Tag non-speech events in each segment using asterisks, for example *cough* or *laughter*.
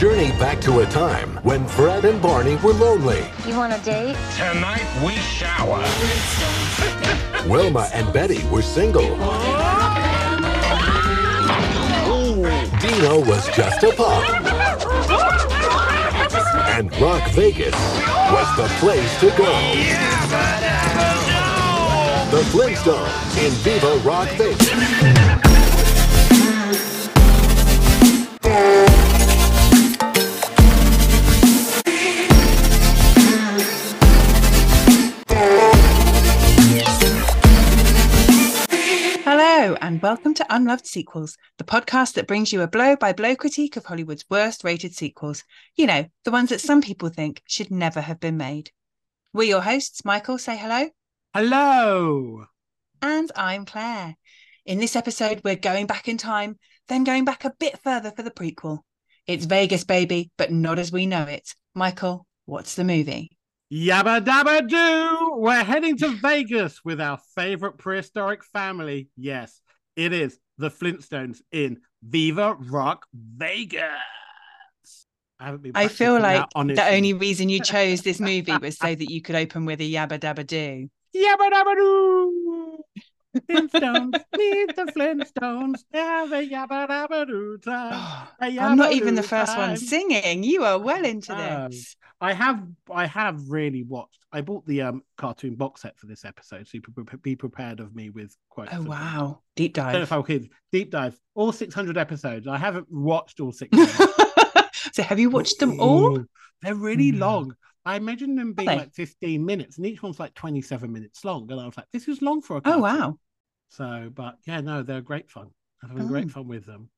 journey back to a time when Fred and Barney were lonely. You want a date? Tonight we shower. Wilma and Betty were single. Dino was just a pup. And Rock Vegas was the place to go. The Flintstones in Viva Rock Vegas. And welcome to Unloved Sequels, the podcast that brings you a blow by blow critique of Hollywood's worst rated sequels. You know, the ones that some people think should never have been made. We're your hosts, Michael, say hello, Hello. and I'm Claire. In this episode, we're going back in time, then going back a bit further for the prequel. It's Vegas, baby, but not as we know it. Michael, what's the movie? Yabba dabba doo. We're heading to Vegas with our favorite prehistoric family. Yes, it is the Flintstones in Viva Rock Vegas. I haven't been I feel like the only reason you chose this movie was so that you could open with a yabba dabba doo. Yabba dabba doo. Flintstones, meet the Flintstones. Have a yabba dabba doo time. *gasps* I'm not even the first one singing. You are well into Oh. this. I have I have really watched. I bought the um cartoon box set for this episode, so you pre- be prepared of me with quotes. Oh of them. wow, deep I don't know if I'll could deep dive all 600 episodes. I haven't watched all 600. *laughs* so have you watched them all? They're really Mm. long. I imagine them being like 15 minutes, and each one's like 27 minutes long. And I was like, this is long for a Oh wow. So, but yeah, no, they're great fun. I'm having great Oh. fun with them.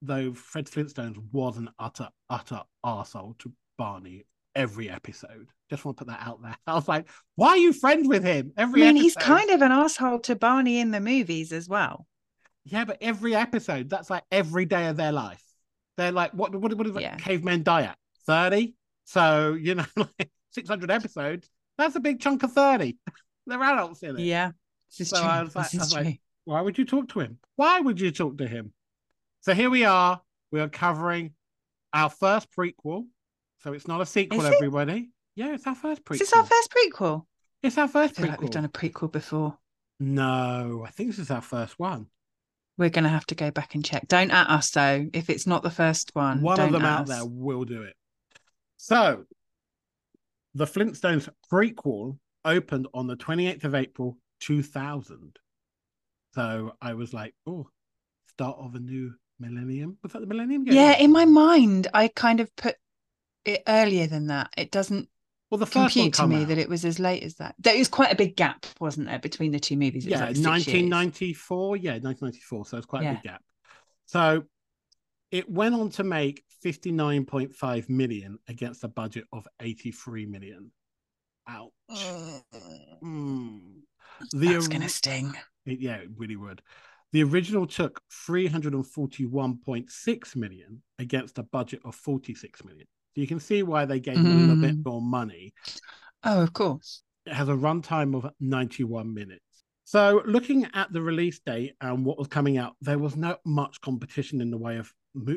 Though Fred Flintstones was an utter, utter arsehole to Barney every episode. Just want to put that out there. *laughs* I was like, why are you friends with him? Every I mean, he's kind of an asshole to Barney in the movies as well. Yeah, but every episode, that's like every day of their life. They're like, what what, what do Yeah. cavemen die at? 30? So, you know, *laughs* like 600 episodes, that's a big chunk of 30. *laughs* They're adults in it. Yeah, this is So true. I was like- this I is was like. Why would you talk to him? Why would you talk to him? So here we are. We are covering our first prequel. So it's not a sequel, everybody. Yeah, it's our first prequel. Is this our first prequel? It's our I first feel prequel. like we've done a prequel before. No, I think this is our first one. We're going to have to go back and check. Don't at us though. If it's not the first one, One of them out us. there will do it. So, the Flintstones prequel opened on the 28th of April 2000. So I was like, oh, start of a new millennium. Was that the millennium? Yeah, in my mind, I kind of put it earlier than that. It doesn't well, the first one compute to me out. that it was as late as that. There was quite a big gap, wasn't there, between the two movies? It yeah, like six years. 1994. Yeah, 1994. So it's quite a big gap. So it went on to make 59.5 million against a budget of 83 million. Ouch. Mm. The That's or- going to sting. It- yeah, it really would. The original took 341.6 million against a budget of 46 million. So you can see why they gave them a little bit Mm. more money. Oh, of course. It has a runtime of 91 minutes. So looking at the release date and what was coming out, there was not much competition in the way of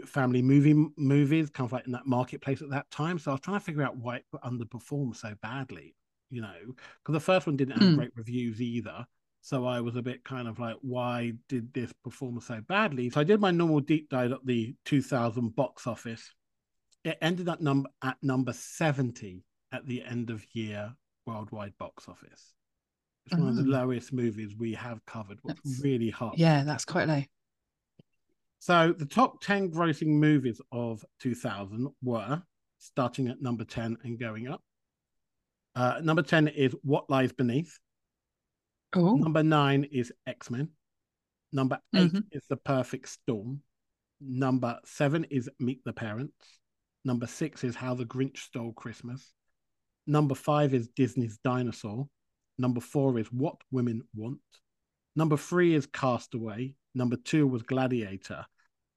family movie movies, kind of like in that marketplace at that time. So I was trying to figure out why it underperformed so badly, you know, because the first one didn't have Mm. great reviews either. So I was a bit kind of like, why did this perform so badly? So I did my normal deep dive at the 2000 box office. It ended up number at number 70 at the end of year worldwide box office. It's one of the Oh. lowest movies we have covered. What's That's- really hot. Yeah, that's quite low. So the top 10 grossing movies of 2000 were starting at number 10 and going up. Uh, number 10 is What Lies Beneath. Oh, Number nine is X Men. Number 8 Mhm. is The Perfect Storm. Number seven is Meet the Parents. Number six is How the Grinch Stole Christmas. Number five is Disney's Dinosaur. Number four is What Women Want. Number three is Castaway. Number two was Gladiator.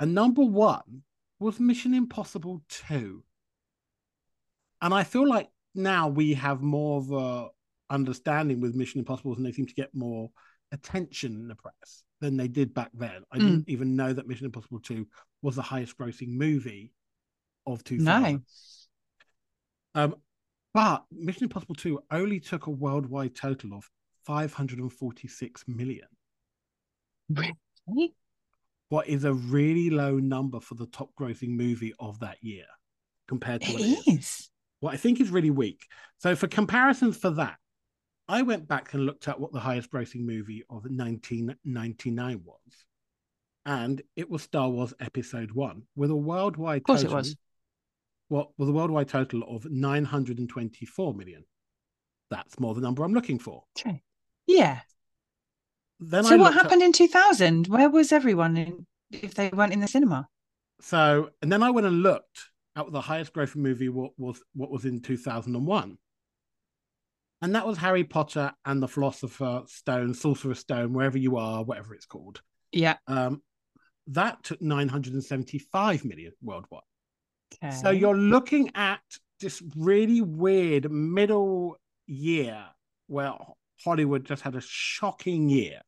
And number one was Mission Impossible 2. And I feel like now we have more of a understanding with Mission Impossible and they seem to get more attention in the press than they did back then. I Mm. didn't even know that Mission Impossible 2 was the highest grossing movie of 2000. Um, but Mission Impossible 2 only took a worldwide total of 546 million. Really? What is a really low number for the top grossing movie of that year compared to what it It is. is. What I think is really weak. So, for comparisons for that, I went back and looked at what the highest grossing movie of 1999 was. And it was Star Wars Episode 1 with a worldwide Of course it was. What with a worldwide total of 924 million. That's more the number I'm looking for. True. Yeah. Then so I what happened in 2000? Where was everyone in, if they weren't in the cinema? So, and then I went and looked at the highest grossing movie what was what was in 2001. And that was Harry Potter and the Philosopher's Stone, Sorcerer's Stone, wherever you are, whatever it's called. Yeah. Um, that took 975 million worldwide. Okay. So you're looking at this really weird middle year where Hollywood just had a shocking year.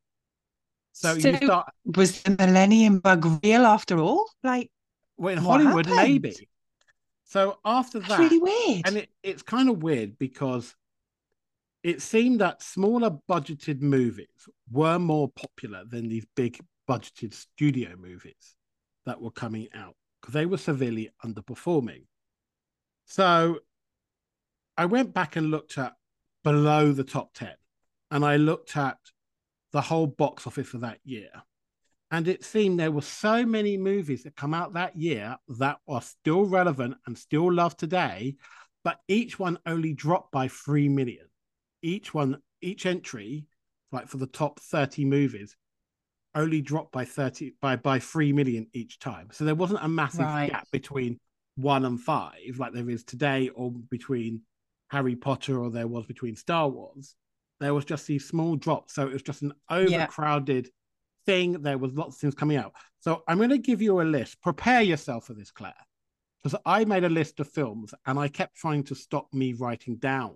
So, you So- start was the Millennium Bug real after all? Like, well, in Hollywood, happened? maybe. So after that's that, really weird. and it, it's kind of weird because it seemed that smaller budgeted movies were more popular than these big budgeted studio movies that were coming out because they were severely underperforming. So I went back and looked at below the top 10 and I looked at the whole box office for that year. And it seemed there were so many movies that come out that year that are still relevant and still loved today, but each one only dropped by 3 million. Each one, each entry, like for the top 30 movies, only dropped by 30 by by 3 million each time. So there wasn't a massive Right. gap between one and five like there is today, or between Harry Potter or there was between Star Wars. There was just these small drops. So it was just an overcrowded thing. There was lots of things coming out. So I'm going to give you a list. Prepare yourself for this, Claire. Because I made a list of films and I kept trying to stop me writing down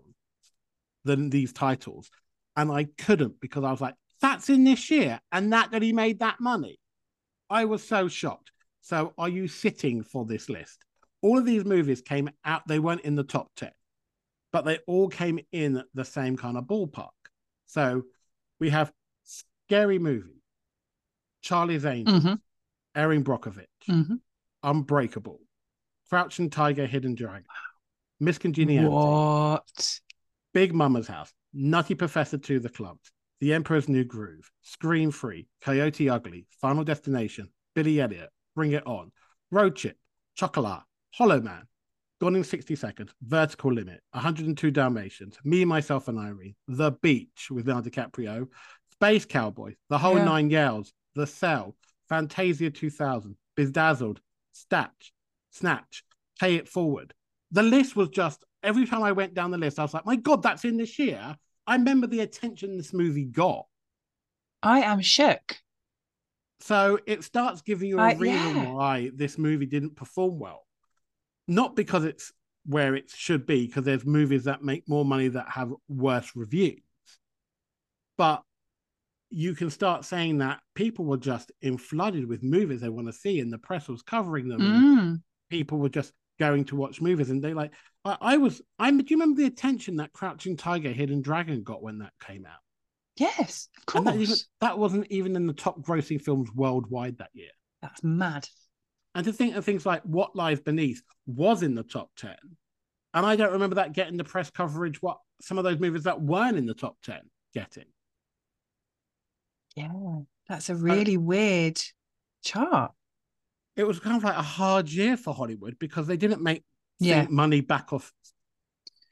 the, these titles. And I couldn't because I was like, that's in this year. And that that he made that money. I was so shocked. So are you sitting for this list? All of these movies came out, they weren't in the top 10, but they all came in the same kind of ballpark. So we have Scary Movie, Charlie's Angels, Mhm. Erin Brockovich, Mhm. Unbreakable, Crouching Tiger, Hidden Dragon, Miss Congeniality, What? Big Mama's House, Nutty Professor to the Klumps, The Emperor's New Groove, Scream Free, Coyote Ugly, Final Destination, Billy Elliot, Bring It On, Road Trip, Chocolat, Hollow Man, Gone in 60 Seconds, Vertical Limit, 102 Dalmatians, Me, Myself, and Irene, The Beach with Leonardo DiCaprio, Space Cowboy, The Whole Yeah. Nine Yards, The Cell, Fantasia 2000, Bedazzled, Snatch, Snatch, Pay It Forward. The list was just, every time I went down the list, I was like, my God, that's in this year. I remember the attention this movie got. I am shook. So it starts giving you a reason yeah. why this movie didn't perform well. Not because it's where it should be, because there's movies that make more money that have worse reviews. But you can start saying that people were just in flooded with movies they want to see, and the press was covering them. Mm. people were just going to watch movies, and they like. I, I was. I'm. do you remember the attention that Crouching Tiger, Hidden Dragon got when that came out? Yes, of course. that, even, that wasn't even in the top grossing films worldwide that year. That's mad. And to think of things like What Lies Beneath was in the top 10. And I don't remember that getting the press coverage what some of those movies that weren't in the top 10 getting. Yeah, that's a really weird chart. It was kind of like a hard year for Hollywood because they didn't make Yeah. money back off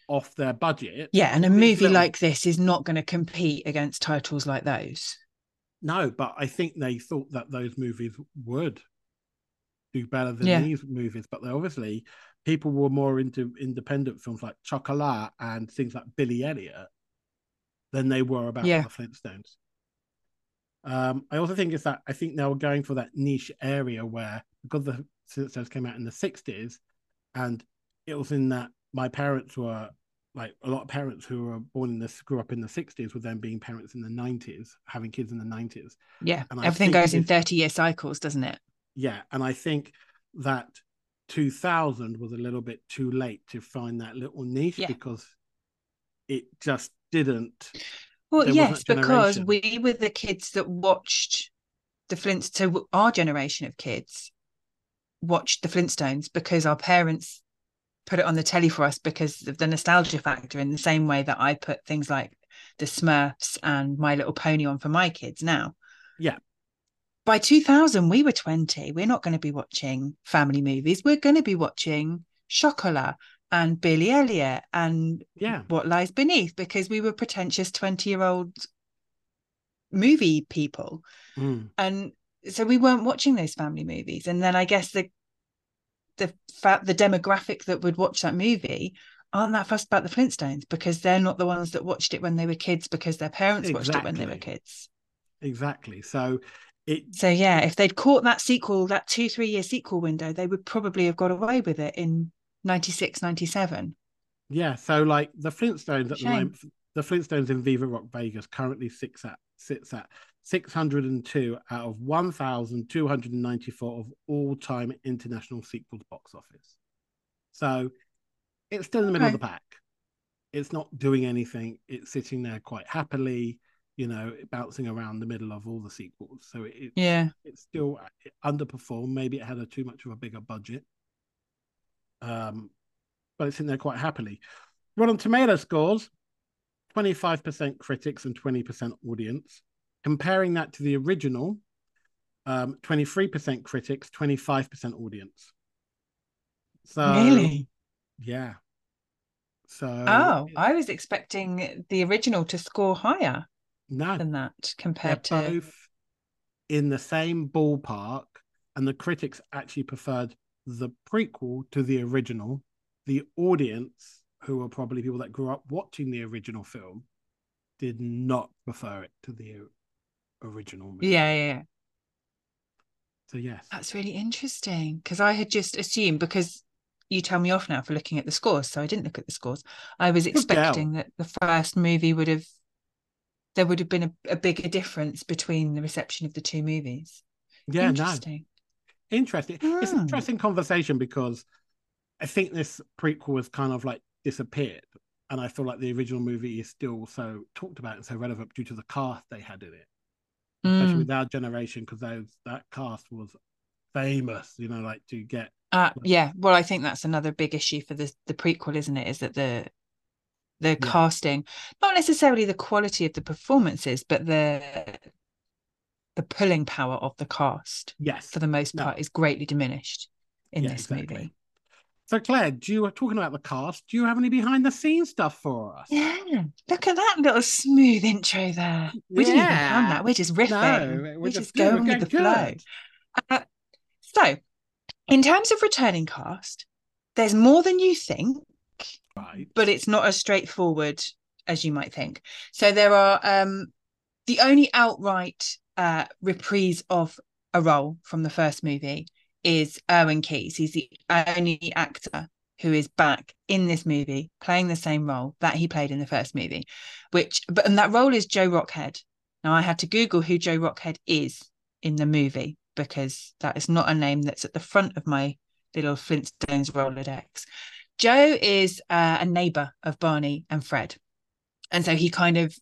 off their budget. Yeah, and a movie little- like this is not going to compete against titles like those. No, but I think they thought that those movies would do better than Yeah. these movies. But they obviously people were more into independent films like Chocolat and things like Billy Elliot than they were about Yeah. the Flintstones. Um, I also think it's that I think they were going for that niche area where because the Flintstones came out in the sixties, and it was in that my parents were like a lot of parents who were born in this grew up in the sixties with them being parents in the nineties, having kids in the nineties. Yeah, And everything goes in 30 year cycles, doesn't it? Yeah, and I think that 2000 was a little bit too late to find that little niche Yeah. because it just didn't. Well, yes, because we were the kids that watched the Flint. So our generation of kids watched the Flintstones because our parents put it on the telly for us because of the nostalgia factor. In the same way that I put things like the Smurfs and My Little Pony on for my kids now. Yeah. By 2000, we were 20. We're not going to be watching family movies. We're going to be watching Chocolat and Billy Elliot and Yeah. what lies beneath because we were pretentious 20 year old movie people Mm. and so we weren't watching those family movies and then i guess the the the demographic that would watch that movie aren't that fussed about the flintstones because they're not the ones that watched it when they were kids because their parents watched it when they were kids Exactly. So it so yeah if they'd caught that sequel that two three year sequel window they would probably have got away with it in 96 97 Yeah, so like the Flintstones at the Shame. moment, the Flintstones in Viva Rock Vegas currently sits at sits at 602 out of 1,294 of all time international sequels box office. So it's still in the middle of the pack. It's not doing anything. It's sitting there quite happily, you know, bouncing around the middle of all the sequels. So it, it yeah it's still it underperformed. Maybe it had a too much of a bigger budget. Um, but it's in there quite happily. Rotten Tomato scores 25% critics and 20% audience. Comparing that to the original, um, 23% critics, 25% audience. So, really yeah. So, oh i was expecting the original to score higher no, than that compared to both in the same ballpark, and the critics actually preferred the prequel to the original. The audience, who are probably people that grew up watching the original film, did not prefer it to the original movie. yeah yeah, yeah. So yes, That's really interesting because I had just assumed because you tell me off now for looking at the scores, so I didn't look at the scores. I was expecting that the first movie would have there would have been a, a bigger difference between the reception of the two movies. yeah, no, interesting. interesting. It's an Hmm. interesting conversation because I think this prequel has kind of like disappeared, and I feel like the original movie is still so talked about and so relevant due to the cast they had in it. Especially Mm. with our generation, because those that cast was famous. You know, like to get Uh, yeah, well, I think that's another big issue for the the prequel, isn't it? Is that the the casting, not necessarily the quality of the performances, but the the pulling power of the cast yes. for the most No. part is greatly diminished in Yeah, this exactly. movie. So Claire, do you talking about the cast? Do you have any behind the scenes stuff for us? Yeah, look at that little smooth intro there. We didn't even plan that. We're just riffing. No, we're, we're just, just going We're with the going flow. Uh, so, in terms of returning cast, there's more than you think, Right. but it's not as straightforward as you might think. So there are um, the only outright uh, reprise of a role from the first movie is Irwin Keyes. He's the only actor who is back in this movie playing the same role that he played in the first movie, which but and that role is Joe Rockhead. Now I had to Google who Joe Rockhead is in the movie because that is not a name that's at the front of my little Flintstones Rolodex. Joe is uh, a neighbor of Barney and Fred. And so he kind of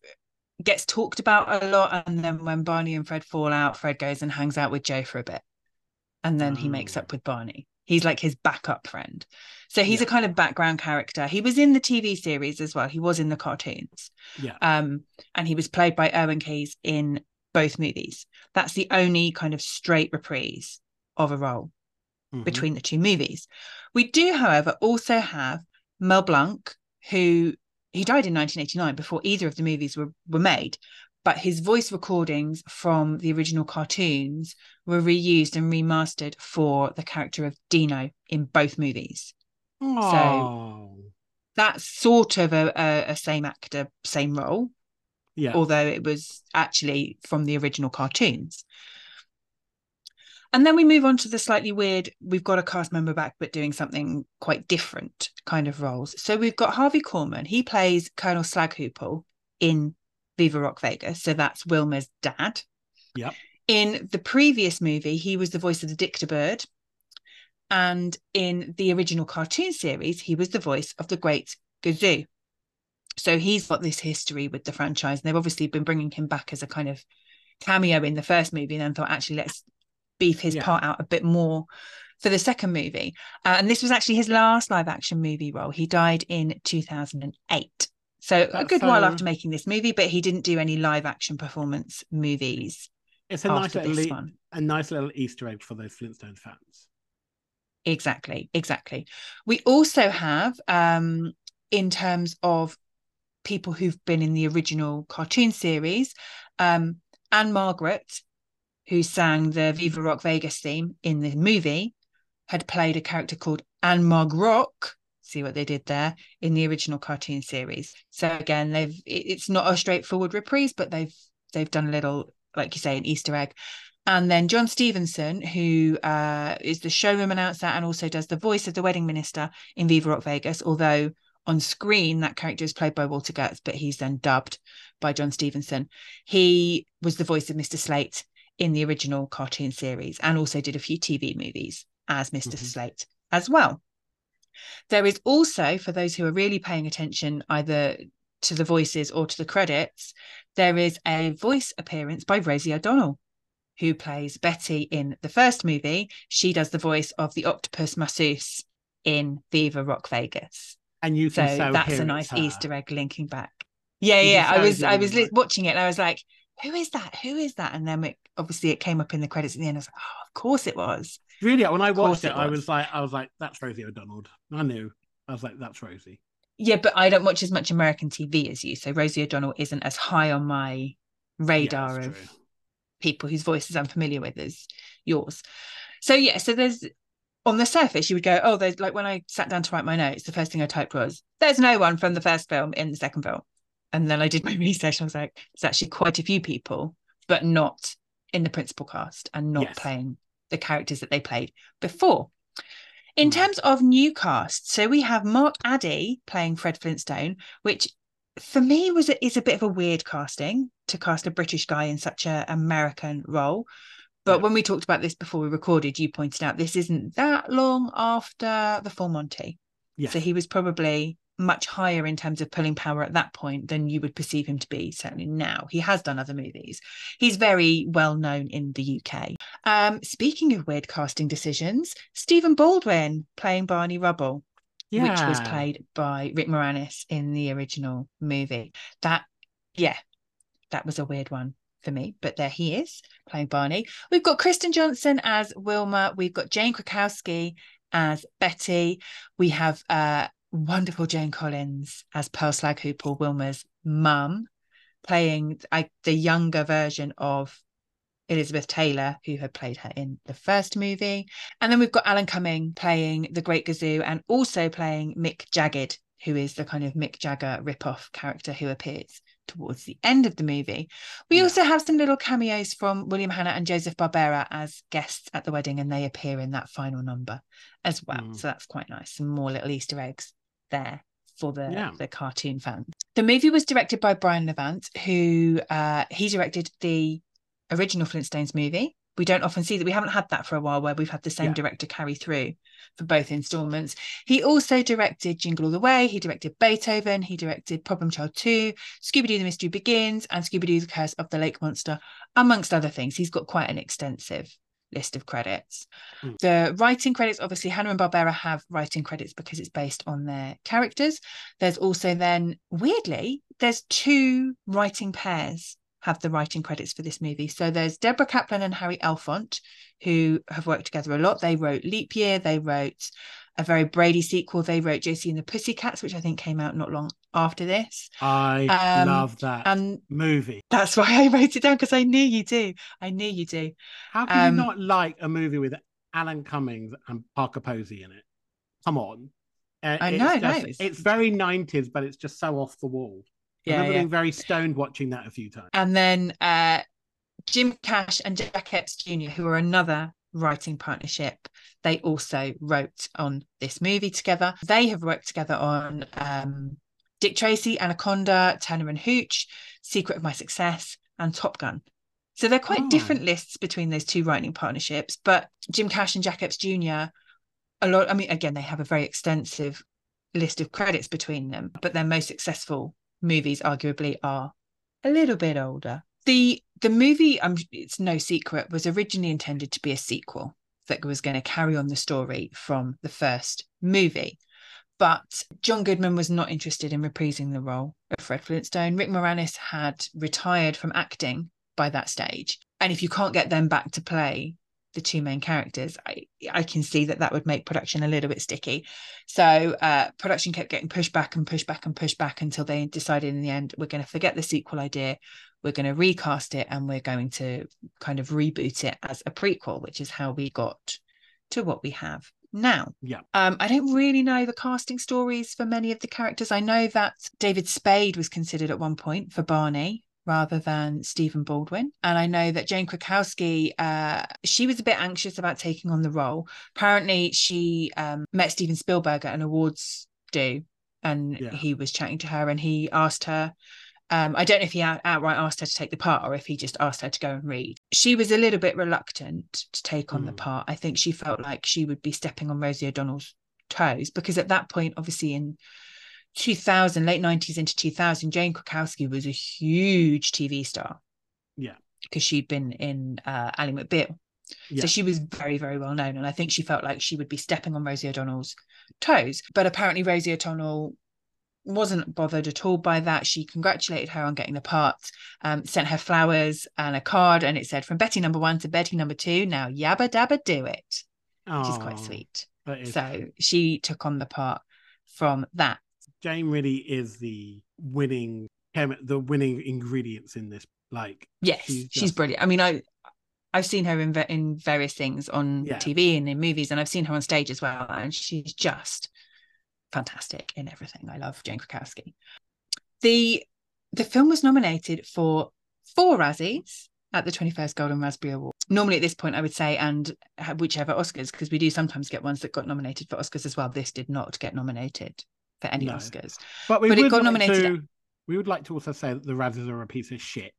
gets talked about a lot. And then when Barney and Fred fall out, Fred goes and hangs out with Joe for a bit. And then he makes Oh. up with Barney. He's like his backup friend. So he's Yeah. a kind of background character. He was in the TV series as well. He was in the cartoons. Yeah. Um, and he was played by Irwin Keyes in both movies. That's the only kind of straight reprise of a role Mhm. between the two movies. We do, however, also have Mel Blanc, who he died in 1989 before either of the movies were, were made, but his voice recordings from the original cartoons were reused and remastered for the character of Dino in both movies. Oh. That's sort of a, a, a same actor, same role, yeah. although it was actually from the original cartoons. And then we move on to the slightly weird, we've got a cast member back, but doing something quite different kind of roles. So we've got Harvey Korman. He plays Colonel Slaghoople in Viva Rock Vegas. So that's Wilma's dad. Yep. In the previous movie, he was the voice of the Dictabird. And in the original cartoon series, he was the voice of the great Gazoo. So he's got this history with the franchise. And they've obviously been bringing him back as a kind of cameo in the first movie and then thought, actually, let's beef his Yeah. part out a bit more for the second movie. Uh, and this was actually his last live action movie role. He died in 2008. So a That's good while after making this movie, but he didn't do any live action performance movies It's a nice little e- a nice little Easter egg for those Flintstones fans. Exactly, exactly. We also have, um, in terms of people who've been in the original cartoon series, um, Ann-Margret, who sang the Viva Rock Vegas theme in the movie, had played a character called Ann-Margrock. See what they did there in the original cartoon series. So again, they've it's not a straightforward reprise, but they've they've done a little, like you say, an Easter egg. And then John Stephenson, who uh, is the showroom announcer and also does the voice of the wedding minister in Viva Rock Vegas, although on screen that character is played by Walter Gertz, but he's then dubbed by John Stephenson. He was the voice of Mr. Slate in the original cartoon series and also did a few TV movies as mister Mhm. Slate as well. There is also, for those who are really paying attention either to the voices or to the credits, there is a voice appearance by Rosie O'Donnell, who plays Betty in the first movie. She does the voice of the octopus masseuse in Viva Rock Vegas. And you So can so that's hear a nice. Easter egg linking back. Yeah, You yeah. I was I was li- watching it and I was like, who is that? Who is that? And then it, obviously it came up in the credits at the end. I was like, oh, of course it was. Really, when I watched it, it I was. was like, I was like, that's Rosie O'Donnell. I knew. I was like, that's Rosie. Yeah, but I don't watch as much American TV as you. So Rosie O'Donnell isn't as high on my radar that's of true. people whose voices I'm familiar with as yours. So yeah, so there's on the surface you would go, oh, there's like when I sat down to write my notes, the first thing I typed was, there's no one from the first film in the second film. And then I did my *laughs* research and I was like, there's actually quite a few people, but not in the principal cast and not Yes. playing the characters that they played before. In Mhm. terms of new cast, so we have Mark Addy playing Fred Flintstone, which for me was a, is a bit of a weird casting to cast a British guy in such a American role. But Yeah. when we talked about this before we recorded, you pointed out this isn't that long after the Full Monty. Yes. So he was probably much higher in terms of pulling power at that point than you would perceive him to be, certainly now. He has done other movies. He's very well known in the UK. Um, speaking of weird casting decisions, Stephen Baldwin playing Barney Rubble, which was played by Rick Moranis in the original movie. That, yeah, that was a weird one for me, but there he is playing Barney. We've got Kristen Johnston as Wilma. We've got Jane Krakowski as Betty. We have uh, wonderful Jane Collins as Pearl Slaghoople, Wilma's mum, playing I, the younger version of Elizabeth Taylor, who had played her in the first movie. And then we've got Alan Cumming playing the Great Gazoo and also playing Mick Jagged, who is the kind of Mick Jagger ripoff character who appears towards the end of the movie. We Yeah. also have some little cameos from William Hanna and Joseph Barbera as guests at the wedding, and they appear in that final number as well. Mm. So that's quite nice. Some more little Easter eggs there for the, Yeah. the cartoon fans. The movie was directed by Brian Levant, who uh, he directed the original Flintstones movie. We don't often see that. We haven't had that for a while where we've had the same Yeah. director carry through for both installments. He also directed Jingle All the Way. He directed Beethoven. He directed Problem Child 2, Scooby Doo The Mystery Begins, and Scooby Doo The Curse of the Lake Monster, amongst other things. He's got quite an extensive list of credits. Mm. The writing credits, obviously, Hanna and Barbera have writing credits because it's based on their characters. There's also then, weirdly, there's two writing pairs have the writing credits for this movie. So there's Deborah Kaplan and Harry Elfont, who have worked together a lot. They wrote Leap Year, they wrote a very Brady sequel, they wrote Josie and the Pussycats, which I think came out not long after this. I Um, love that And movie. that's why I *laughs* wrote it down because I knew you do. I knew you do. How can um, you not like a movie with Alan Cummings and Parker Posey in it? Come on. Uh, I it's know, just- no, it's- It's very 90s, but it's just so off the wall. I Yeah, remember yeah. being very stoned watching that a few times. And then uh, Jim Cash and Jack Epps Jr., who are another writing partnership, they also wrote on this movie together. They have worked together on um, Dick Tracy, Anaconda, Turner and Hooch, Secret of My Success, and Top Gun. So they're quite Oh. different lists between those two writing partnerships. But Jim Cash and Jack Epps Jr. a lot. I mean, again, they have a very extensive list of credits between them, but their most successful movies, arguably, are a little bit older. the The movie, um, it's no secret, was originally intended to be a sequel that was going to carry on the story from the first movie. But John Goodman was not interested in reprising the role of Fred Flintstone. Rick Moranis had retired from acting by that stage. And if you can't get them back to play the two main characters, I, I can see that that would make production a little bit sticky. So uh, production kept getting pushed back and pushed back and pushed back until they decided in the end, we're going to forget the sequel idea. We're going to recast it and we're going to kind of reboot it as a prequel, which is how we got to what we have now. Yeah. Um, I don't really know the casting stories for many of the characters. I know that David Spade was considered at one point for Barney rather than Stephen Baldwin. And I know that Jane Krakowski, uh, she was a bit anxious about taking on the role. Apparently, she um, met Steven Spielberg at an awards do, and Yeah. he was chatting to her, and he asked her. Um, I don't know if he out- outright asked her to take the part or if he just asked her to go and read. She was a little bit reluctant to take on the Mm. part. I think she felt like she would be stepping on Rosie O'Donnell's toes because at that point, obviously, in 2000, late 90s into 2000, Jane Krakowski was a huge TV star. Yeah. Because she'd been in uh, Ally McBeal. Yeah. So she was very, very well known. And I think she felt like she would be stepping on Rosie O'Donnell's toes. But apparently, Rosie O'Donnell wasn't bothered at all by that. She congratulated her on getting the part, um, sent her flowers and a card, and it said, From Betty number one to Betty number two, now yabba dabba do it, which is quite sweet. is So cute. she took on the part from that. Jane really is the winning chem- the winning ingredients in this. Like Yes, She's she's, brilliant. I mean, I I've seen her in in various things on Yeah. TV and in movies, and I've seen her on stage as well, and she's just fantastic in everything. I love Jane Krakowski. the The film was nominated for four Razzies at the 21st Golden Raspberry Award. Normally, at this point, I would say, and whichever Oscars, because we do sometimes get ones that got nominated for Oscars as well. This did not get nominated for any No. Oscars. But we But it would got like nominated- To, we would like to also say that the Razzies are a piece of shit,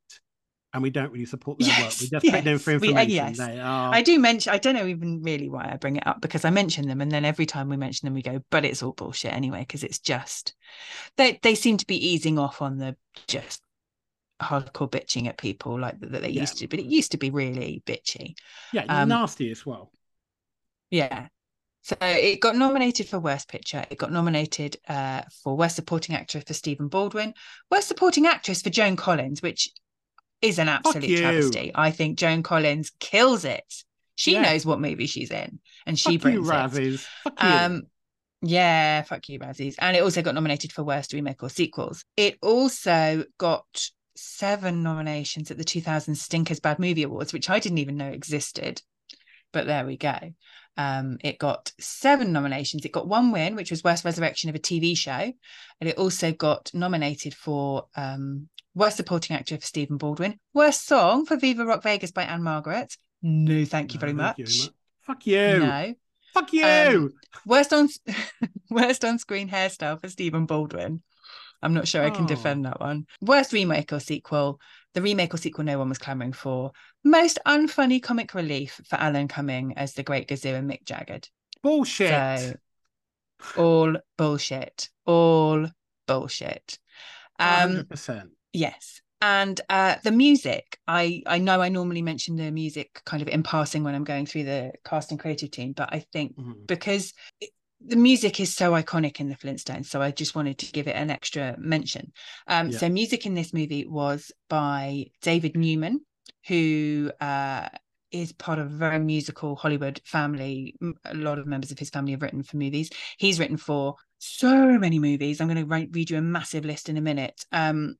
and we don't really support their work. We just pick them for yes, we- uh, information. yes. They are. I do mention, I don't know even really why I bring it up because I mention them and then every time we mention them, we go, but it's all bullshit anyway, because it's just, they, they seem to be easing off on the just hardcore bitching at people like that, that they Yeah. used to, but it used to be really bitchy. yeah, um, nasty as well. Yeah. So it got nominated for Worst Picture. It got nominated uh, for Worst Supporting Actress for Stephen Baldwin, Worst Supporting Actress for Joan Collins, which is an absolute travesty. I think Joan Collins kills it. She Yeah. knows what movie she's in, and she Fuck you, brings it. Razzies. Fuck you. Um, yeah, fuck you, Razzies. And it also got nominated for Worst Remake or Sequels. It also got seven nominations at the 2000 Stinkers Bad Movie Awards, which I didn't even know existed. But there we go. Um, it got seven nominations. It got one win, which was Worst Resurrection of a TV Show. And it also got nominated for um, Worst Supporting Actor for Stephen Baldwin, Worst Song for Viva Rock Vegas by Ann-Margret. No, thank you No, very thank much. you very much. Fuck you. No. Fuck you. Um, Worst on *laughs* worst on screen hairstyle for Stephen Baldwin. I'm not sure I can Oh. defend that one. Worst remake or sequel. The remake or sequel no one was clamoring for. Most unfunny comic relief for Alan Cumming as the Great Gazoo and Mick Jagged. Bullshit. So all bullshit. All bullshit. Um 100%. Yes. And uh, the music, I I know I normally mention the music kind of in passing when I'm going through the cast and creative team, but I think Mhm. because it, the music is so iconic in the Flintstones, so I just wanted to give it an extra mention. Um, Yeah. So music in this movie was by David Newman, who uh, is part of a very musical Hollywood family. A lot of members of his family have written for movies. He's written for so many movies. I'm going to write, read you a massive list in a minute. Um,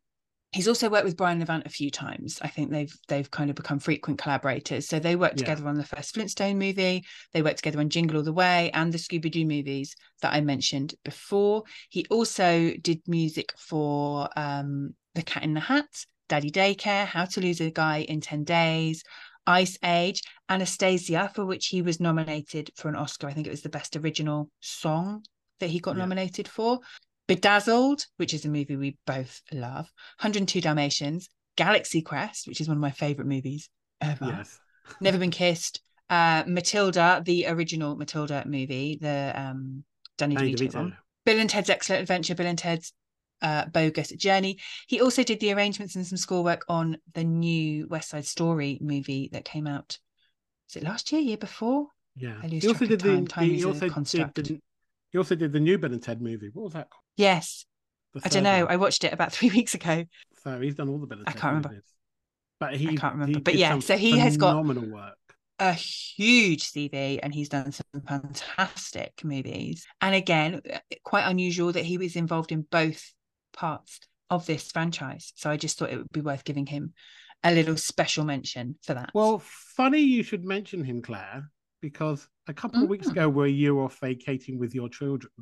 he's also worked with Brian Levant a few times. I think they've they've kind of become frequent collaborators. So they worked Yeah. together on the first Flintstone movie. They worked together on Jingle All the Way and the Scooby Doo movies that I mentioned before. He also did music for um, The Cat in the Hat, Daddy Daycare, How to Lose a Guy in Ten Days. Ice Age, Anastasia, for which he was nominated for an Oscar. I think it was the best original song that he got Yeah. nominated for. Bedazzled, which is a movie we both love, 102 Dalmatians, Galaxy Quest, which is one of my favorite movies ever, Yes. *laughs* Never Been Kissed, uh, Matilda, the original Matilda movie, the um, Danny, Danny DeVito, DeVito. one. Bill and Ted's Excellent Adventure, Bill and Ted's uh, Bogus Journey. He also did the arrangements and some schoolwork on the new West Side Story movie that came out. Was it last year, year before? Yeah. I lose He also track of did the, time. Time the- is he also did the, he also did the new Bill and Ted movie. What was that called? Yes, I don't know. one. I watched it about *laughs* three weeks ago. So he's done all the I can't remember. movies. But he, can't remember. But yeah, so he has got- phenomenal work. a huge CV and he's done some fantastic movies. And again, quite unusual that he was involved in both parts of this franchise. So I just thought it would be worth giving him a little special mention for that. Well, funny you should mention him, Claire, because a couple of weeks Mm. ago, where you were off vacating with your children,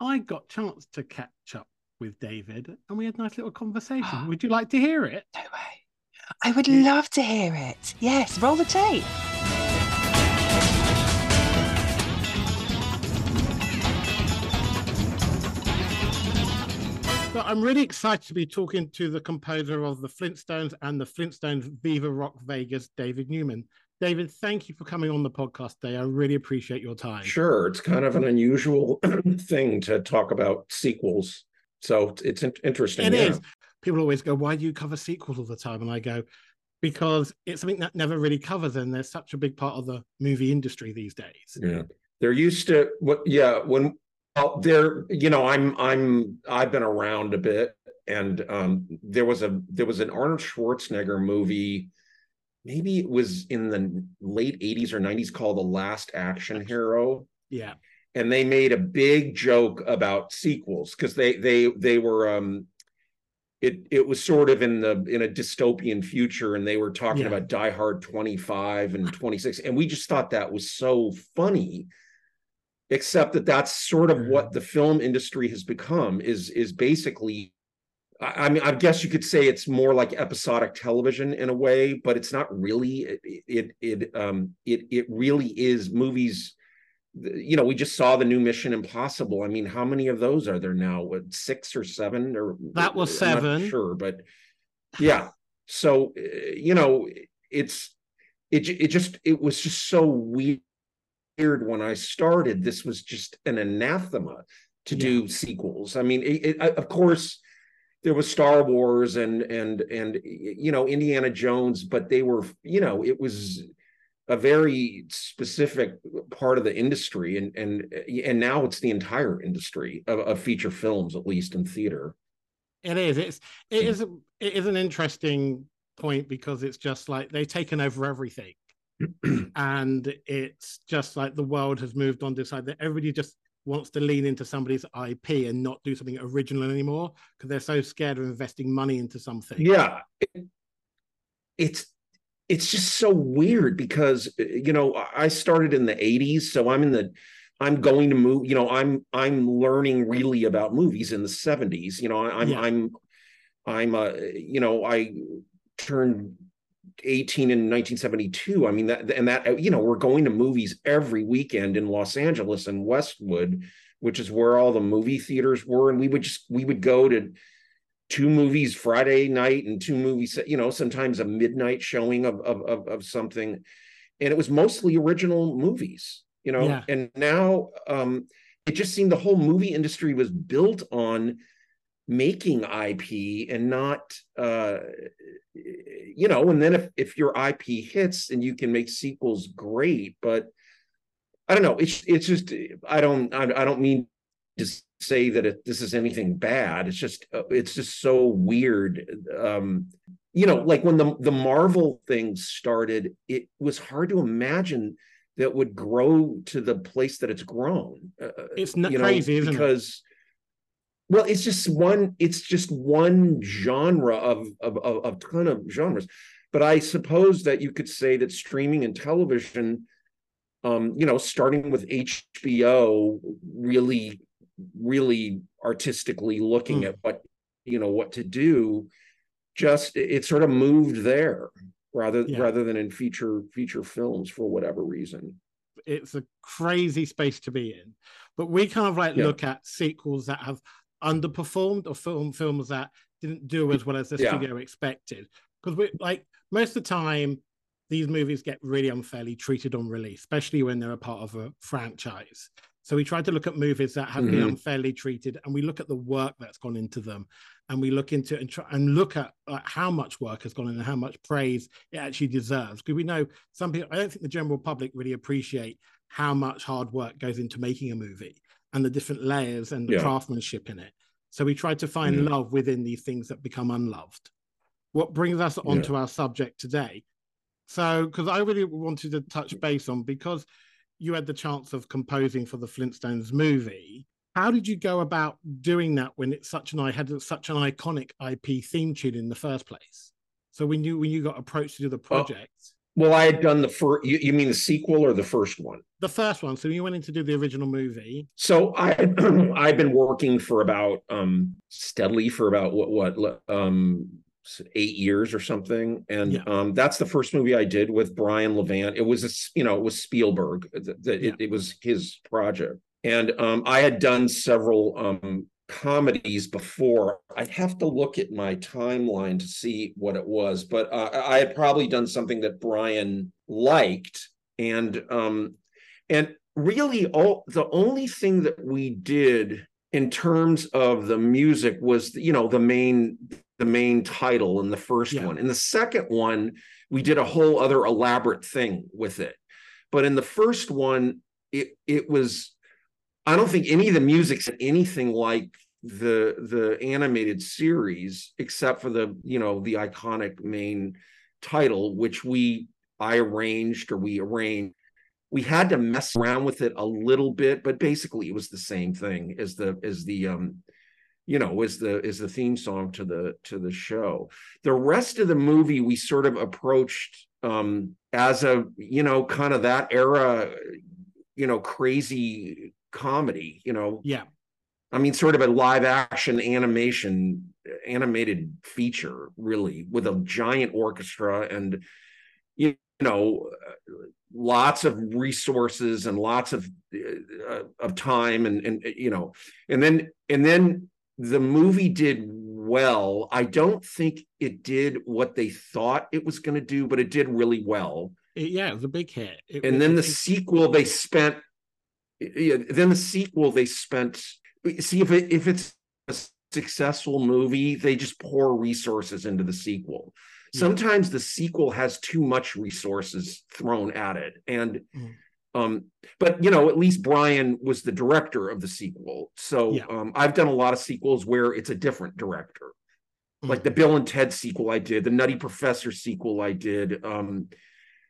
I got chance to catch up with David, and we had a nice little conversation. *gasps* Would you like to hear it? no way. I would love to hear it. Yes, roll the tape. So I'm really excited to be talking to the composer of the Flintstones and the Flintstones Viva Rock Vegas, David Newman. David, thank you for coming on the podcast today. I really appreciate your time. Sure, it's kind of an unusual *clears throat* thing to talk about sequels, so it's interesting. It yeah. is. People always go, "Why do you cover sequels all the time?" And I go, "Because it's something that never really covers, and they're such a big part of the movie industry these days." Yeah, they're used to what? Yeah, when well, they're you know, I'm I'm I've been around a bit, and um, there was a there was an Arnold Schwarzenegger movie, maybe it was in the late '80s or '90s called The Last Action Hero. Yeah, and they made a big joke about sequels because they they they were um it it was sort of in the in a dystopian future and they were talking Yeah. about Die Hard 25 and 26 and we just thought that was so funny except that that's sort of what the film industry has become is is basically I I mean, I guess you could say it's more like episodic television in a way, but it's not really. It it it um it it really is movies. You know, we just saw the new Mission Impossible. I mean, how many of those are there now? What, six or seven? Or That was I'm not seven. sure, but yeah. So uh, you know, it's it it just it was just so weird when I started. This was just an anathema to Yeah. do sequels. I mean, it, it, of course, there was Star Wars and and and you know Indiana Jones, but they were you know it was a very specific part of the industry, and and eh, and now it's the entire industry of, of feature films, at least in theater. it is. It's it is it is an interesting point because it's just like they've taken over everything, *clears throat* and it's just like the world has moved on to decide that everybody just wants to lean into somebody's IP and not do something original anymore because they're so scared of investing money into something. Yeah, it's it's just so weird because you know I started in the '80s, so I'm in the I'm going to move. You know, I'm I'm learning really about movies in the '70s. You know, I'm Yeah. I'm I'm a you know I turned 18 in 1972. I mean that and that you know we're going to movies every weekend in Los Angeles and Westwood, which is where all the movie theaters were, and we would just we would go to two movies Friday night and two movies, you know, sometimes a midnight showing of of of, of something, and it was mostly original movies, you know. Yeah. And now um, it just seemed the whole movie industry was built on making IP and not, uh, you know. And then if if your IP hits and you can make sequels, great, but. I don't know. It's it's just I don't I, I don't mean to say that it, this is anything bad. It's just uh, it's just so weird. Um, you know, like when the the Marvel thing started, it was hard to imagine that would grow to the place that it's grown. Uh, It's not you know, crazy, isn't it? Well, it's just one. It's just one genre of of of, of ton of genres. But I suppose that you could say that streaming and television, um, you know, starting with HBO, really really artistically looking Mm. at what you know what to do just it, it sort of moved there rather Yeah. rather than in feature feature films for whatever reason it's a crazy space to be in. But we kind of like Yeah. look at sequels that have underperformed or film films that didn't do as well as the Yeah. studio expected. Because we like most of the time, these movies get really unfairly treated on release, especially when they're a part of a franchise. So we try to look at movies that have been Mhm. unfairly treated, and we look at the work that's gone into them, and we look into and try and look at like, how much work has gone in and how much praise it actually deserves. Because we know some people, I don't think the general public really appreciate how much hard work goes into making a movie and the different layers and the Yeah. craftsmanship in it. So we try to find Yeah. love within these things that become unloved. What brings us onto our subject today. So, because I really wanted to touch base on because you had the chance of composing for the Flintstones movie. How did you go about doing that when it's such an I had such an iconic IP theme tune in the first place? So when you when you got approached to do the project, Well, I had done the first. You, you mean the sequel or the first one? the first one, so you went in to do the original movie. So I *clears throat* I've been working for about um steadily for about what what um eight years or something, and Yeah. um that's the first movie I did with Brian Levant. It was a, you know it was Spielberg. That that Yeah. it, it was his project, and um I had done several um comedies before. I'd have to look at my timeline to see what it was, but uh, I had probably done something that Brian liked, and um and really all the only thing that we did in terms of the music was you know the main the main title in the first Yeah. one in the second one we did a whole other elaborate thing with it but in the first one it it was i don't think any of the music's anything like the the animated series except for the you know the iconic main title which we i arranged or we arranged. We had to mess around with it a little bit but basically it was the same thing as the as the um you know as the as the theme song to the to the show. The rest of the movie we sort of approached um as a you know kind of that era you know crazy comedy you know Yeah, I mean, sort of a live action animation, animated feature, really, with a giant orchestra and, you know, lots of resources and lots of uh, of time and and you know, and then and then the movie did well. I don't think it did what they thought it was going to do, but it did really well yeah, it was a big hit. It- and it- then the sequel they spent yeah, then the sequel they spent see if it if it's a successful movie they just pour resources into the sequel sometimes the sequel has too much resources thrown at it and Mhm. um but you know at least brian was the director of the sequel so Yeah. um i've done a lot of sequels where it's a different director like Mhm. the bill and ted sequel i did the nutty professor sequel i did um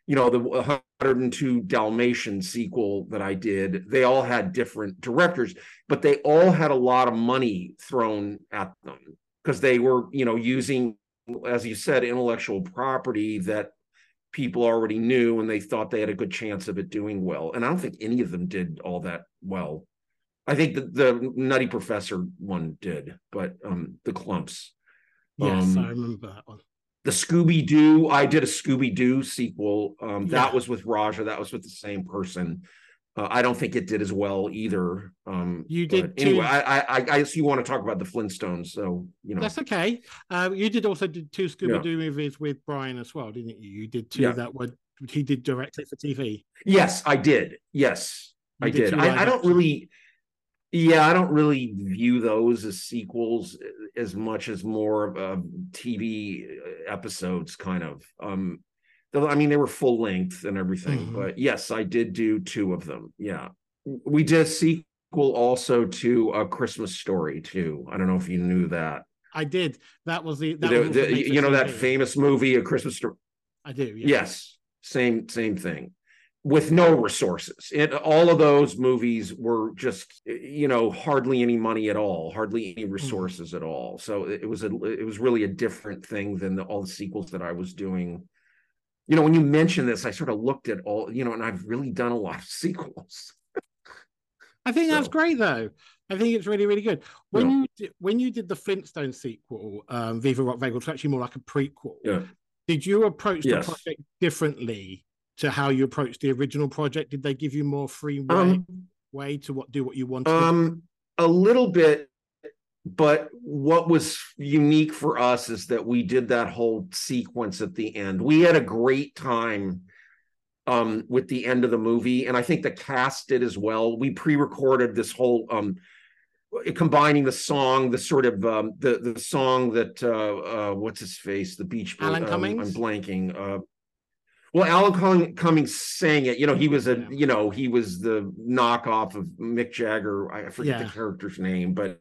you know the 102 dalmatian sequel that i did they all had different directors but they all had a lot of money thrown at them because they were you know using as you said intellectual property that people already knew and they thought they had a good chance of it doing well and i don't think any of them did all that well i think the, the nutty professor one did but um the Klumps yes, um, I remember that one. The Scooby Doo. I did a Scooby Doo sequel. Um, that was with Raja. That was with the same person. Uh, I don't think it did as well either. Um, You did anyway. I, I, I guess you want to talk about the Flintstones, so you know. That's okay. Uh, you did also did two Scooby Doo movies with Brian as well, didn't you? You did two Yeah. that were he did directly for TV. Yes, I did. Yes, You I did did. I, I don't really. Yeah, I don't really view those as sequels as much as more of uh, TV episodes, kind of. Um, though, I mean, they were full length and everything, Mhm. but yes, I did do two of them. Yeah, we did a sequel also to a Christmas Story too. I don't know if you knew that. I did. That was the that The- was the- you know that famous movie, A Christmas Story. I do. Yeah. Yes, same same thing. With no resources. It, all of those movies were just you know hardly any money at all, hardly any resources at all. So it, was a it was really a different thing than the, all the sequels that I was doing. You know, when you mentioned this, I sort of looked at all you know, and I've really done a lot of *laughs* sequels. I think that's great though. I think it's really really good. When Yeah. you did, when you did the Flintstone sequel, um, Viva Rock Vegas, it's actually more like a prequel. Yeah. Did you approach the Yes. project differently to how you approached the original project? Did they give you more free way, Um, way to what do what you wanted? to? Um, a little bit, but what was unique for us is that we did that whole sequence at the end. We had a great time um, with the end of the movie, and I think the cast did as well. We pre-recorded this whole um, combining the song, the sort of um, the the song that uh, uh, what's his face, the Beach Alan um, Cummings? I'm blanking. Uh, well, Alan Cumming- Cummings sang it. You know, he was a you know he was the knockoff of Mick Jagger. I forget Yeah. the character's name, but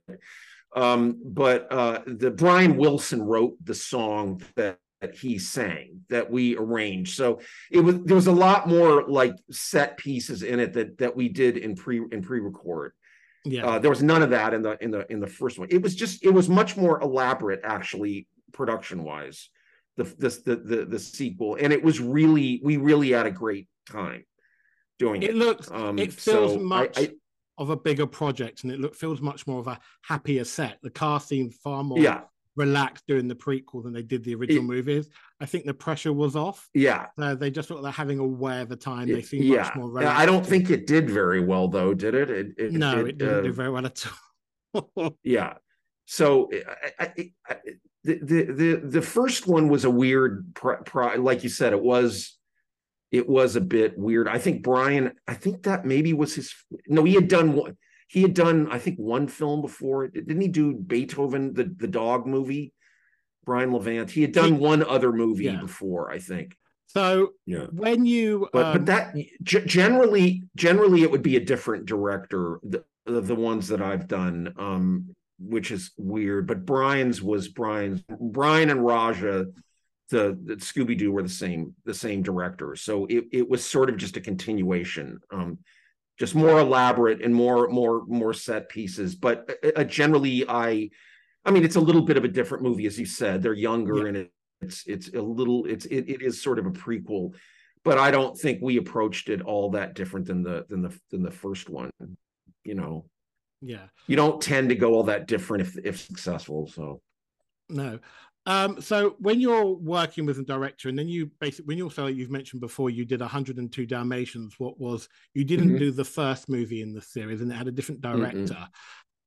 um, but uh, the Brian Wilson wrote the song that. That he sang that we arranged, so it was there was a lot more like set pieces in it that that we did in pre in pre record. Yeah. Uh, there was none of that in the in the in the first one. It was just it was much more elaborate actually production wise. The the the the sequel and it was really we really had a great time doing it. it looks Um, it feels so much I- of a bigger project and it look feels much more of a happier set. The cast seemed far more yeah relaxed doing the prequel than they did the original It- movies. I think the pressure was off. yeah Uh, they just look like having a way of a time. They seem yeah. much more Yeah, relaxed. I don't think it did very well though, did it? It, it no, it didn't uh, do very well at all. *laughs* yeah so I, I, I, the, the the the first one was a weird pro, pro, like you said it was it was a bit weird. I think brian i think that maybe was his no he had done one he had done i think one film before. Didn't he do beethoven the the dog movie? Brian levant he had done He- one other movie Yeah. before i think. So yeah. when you but um, but that g- generally generally it would be a different director the, the the ones that I've done. Um which is weird but Brian's was Brian's Brian and Raja the, the Scooby Doo were the same the same director so it it was sort of just a continuation um just more elaborate and more more more set pieces but uh, generally I I mean it's a little bit of a different movie as you said they're younger Yeah. and it, it's it's a little it's it, it is sort of a prequel but I don't think we approached it all that different than the than the than the first one. You know, yeah, you don't tend to go all that different if if successful. So no. Um, so when you're working with a director, and then you basically, when you also you've mentioned before, you did 102 Dalmatians. What was you didn't Mhm. do the first movie in the series, and it had a different director.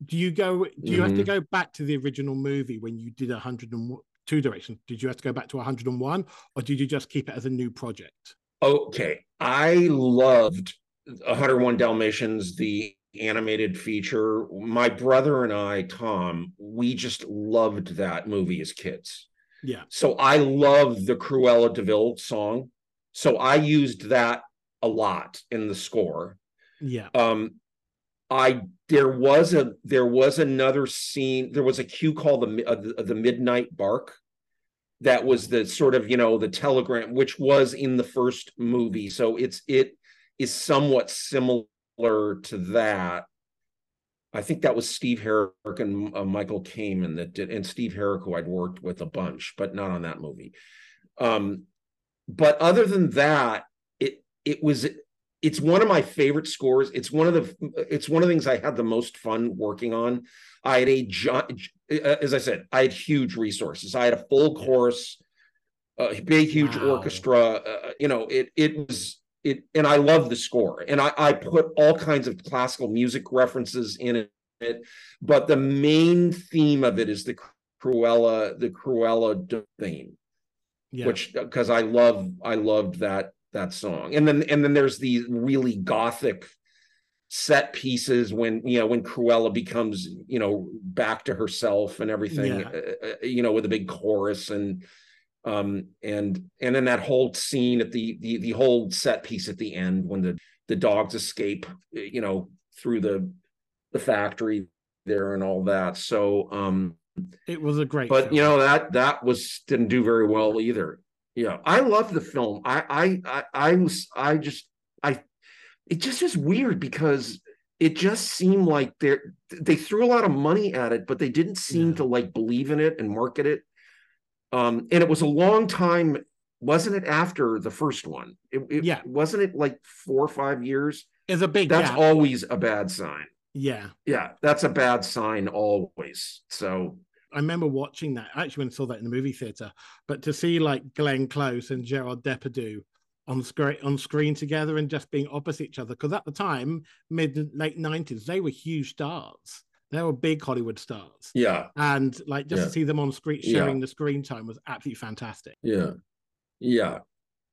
Do you go? Do you have to Mhm. go back to the original movie when you did 102 Dalmatians? Did you have to go back to 101, or did you just keep it as a new project? okay, I loved 101 Dalmatians, the animated feature. My brother and I, Tom, we just loved that movie as kids. Yeah, So I love the Cruella De Vil song. So I used that a lot in the score. yeah, um i there was a there was another scene there was a cue called the uh, the, the midnight bark that was the sort of you know the telegram which was in the first movie so it's it is somewhat similar to that i think that was steve herrick and uh, michael kamen that did and steve herrick who i'd worked with a bunch but not on that movie um but other than that it it was it's one of my favorite scores. It's one of the it's one of the things I had the most fun working on. I had a gi- as I said, I had huge resources. I had a full chorus, a big huge Wow. orchestra. Uh, you know, it it was it, and I love the score. And I I put all kinds of classical music references in it, but the main theme of it is the Cruella the Cruella theme yeah. which because I love I loved that that song. And then and then there's the really gothic set pieces when you know when Cruella becomes you know back to herself and everything Yeah. uh, uh, you know with a big chorus and um and and then that whole scene at the the the whole set piece at the end when the the dogs escape you know through the the factory there and all that so um it was a great. but film. you know that that was didn't do very well either yeah i love the film i i i, I was i just i it just is weird because it just seemed like they they threw a lot of money at it but they didn't seem Yeah. to like believe in it and market it um and it was a long time wasn't it after the first one it, it- Yeah. wasn't it like four or five years it's a big that's gap. always a bad sign yeah. yeah that's a bad sign always so I remember watching that. I actually went and saw that in the movie theater. But to see like Glenn Close and Gerard Depardieu on screen on screen together and just being opposite each other, because at the time, mid late nineties, they were huge stars. They were big Hollywood stars. Yeah. And like just Yeah. to see them on screen Yeah. sharing the screen time was absolutely fantastic. Yeah. Yeah.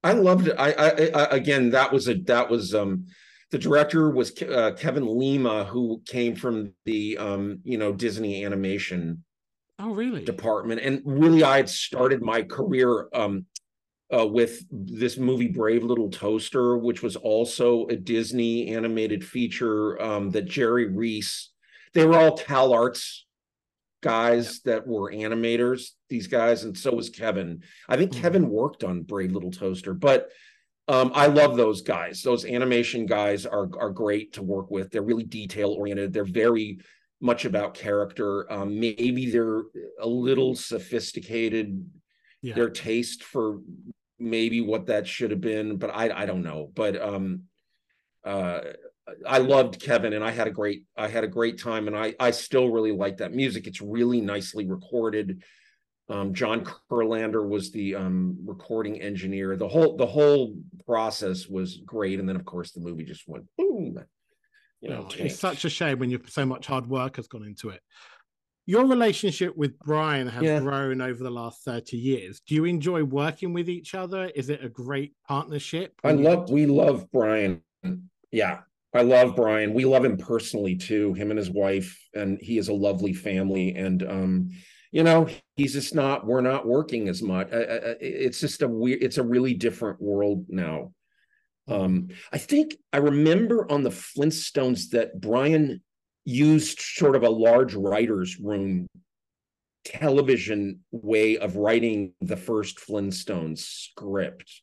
I loved it. I, I, I again, that was a, that was, um, the director was uh, Kevin Lima, who came from the, um, you know, Disney animation Oh, really? department. And really, I had started my career, um, uh, with this movie Brave Little Toaster, which was also a Disney animated feature um, that Jerry Rees. They were all Cal Arts guys that were animators. These guys, and so was Kevin. I think Mhm. Kevin worked on Brave Little Toaster, but um, I love those guys. Those animation guys are are great to work with. They're really detail oriented. They're very much about character. Um, maybe they're a little sophisticated Yeah. their taste for maybe what that should have been, but I I don't know. But um uh I loved Kevin and I had a great I had a great time and I I still really like that music. It's really nicely recorded. Um John Kurlander was the um recording engineer. The whole the whole process was great and then of course the movie just went boom. You know, Oh, it's such a shame when you so much hard work has gone into it. Your relationship with Brian has Yeah. grown over the last 30 years. Do you enjoy working with each other? Is it a great partnership? I love we love Brian. Yeah. I love Brian. We love him personally too, him and his wife, and he is a lovely family. And um, you know, he's just not. We're not working as much. It's just a weird. It's a really different world now. Um, I think I remember on the Flintstones that Brian used sort of a large writer's room television way of writing the first Flintstones script,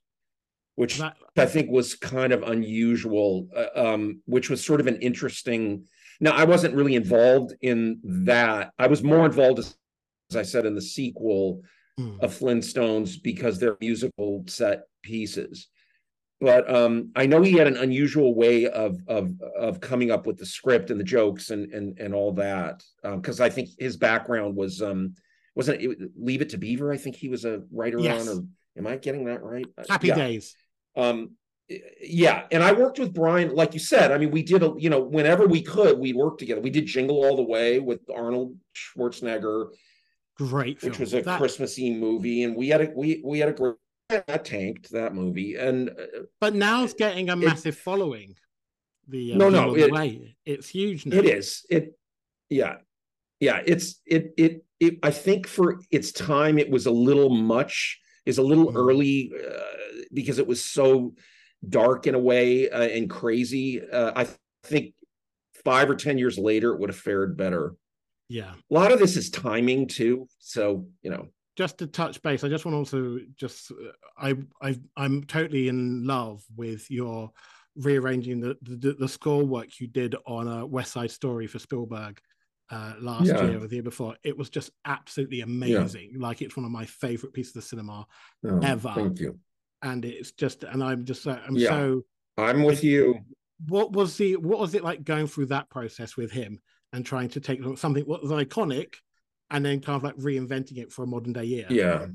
which that, I think was kind of unusual, uh, um, which was sort of an interesting. Now, I wasn't really involved in that. I was more involved, as, as I said, in the sequel Hmm. of Flintstones because they're musical set pieces. But um, I know he had an unusual way of of of coming up with the script and the jokes and and and all that. Because I think his background was um, wasn't it Leave It to Beaver? I think he was a writer Yes. on. Or am I getting that right? happy Yeah days. Um yeah and i worked with brian like you said i mean we did a you know whenever we could we worked together we did jingle all the way with arnold schwarzenegger Great film. which was a That- christmassy movie and we had a we we had a great that tanked that movie and uh, but now it's getting a it- massive following. The uh, No, no, it- way. It's huge now. it is it yeah yeah it's it it it i think for its time it was a little much is a little Mhm. early uh, because it was so dark in a way uh, and crazy uh, i think five or ten years later it would have fared better Yeah. a lot of this is timing too so you know just to touch base, I just want to also just uh, I I I'm totally in love with your rearranging the the, the score work you did on a West Side Story for Spielberg uh, last Yeah. year or the year before. It was just absolutely amazing. Like it's one of my favorite pieces of cinema, oh, Ever. thank you and it's just and I'm just so I'm Yeah. so. i'm with you What was the what was it like going through that process with him and trying to take something what was iconic and then kind of like reinventing it for a modern day year? Yeah.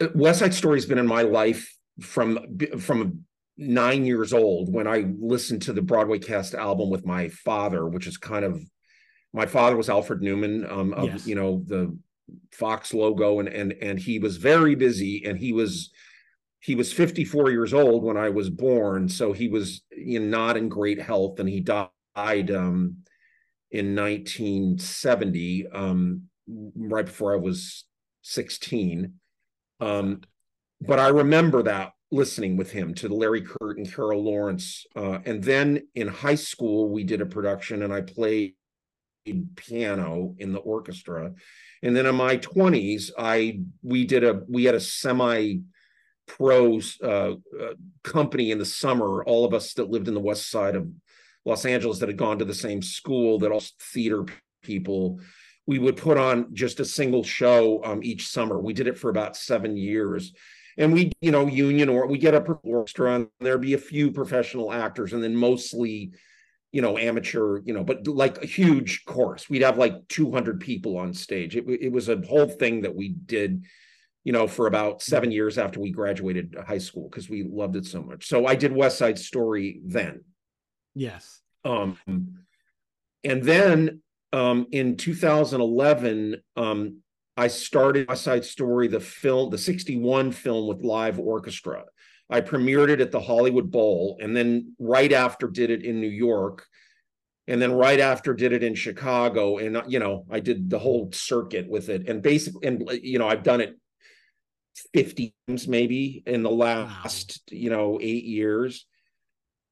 Uh, West Side Story has been in my life from from nine years old when I listened to the Broadway cast album with my father, which is kind of my father was Alfred Newman um, of Yes. you know the Fox logo and and and he was very busy and he was he was 54 years old when I was born, so he was you know, not in great health and he died um, in 1970 um, right before I was 16. Um, but I remember that listening with him to Larry Kert and Carol Lawrence. Uh, and then in high school, we did a production and I played piano in the orchestra. And then in my 20s, I we did a we had a semi pro uh, uh, company in the summer, all of us that lived in the west side of Los Angeles that had gone to the same school, that all theater people we would put on just a single show um, each summer. We did it for about seven years. And we, you know, union or we get a orchestra and there'd be a few professional actors and then mostly, you know, amateur, you know, but like a huge course We'd have like 200 people on stage. It, it was a whole thing that we did, you know, for about seven years after we graduated high school because we loved it so much. So I did West Side Story then. Yes. Um, and then um, in 2011, um, I started West Side Story, the film, the 61 film with live orchestra. I premiered it at the Hollywood Bowl and then right after did it in New York. And then right after did it in Chicago. And, you know, I did the whole circuit with it. And basically, and, you know, I've done it 50 times maybe in the last, wow. you know, eight years.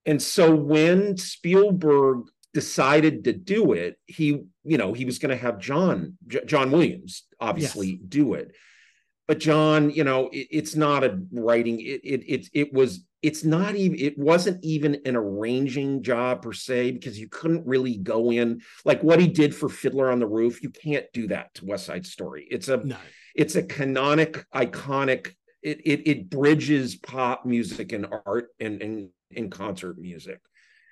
And so when Spielberg decided to do it, he, you know, he was going to have John, J- John Williams, obviously yes. do it. But John, you know, it, it's not a writing. It, it it it was. It's not even. It wasn't even an arranging job per se because you couldn't really go in like what he did for Fiddler on the Roof. You can't do that to West Side Story. It's a. No. It's a canonic, iconic. It it it bridges pop music and art and and in concert music.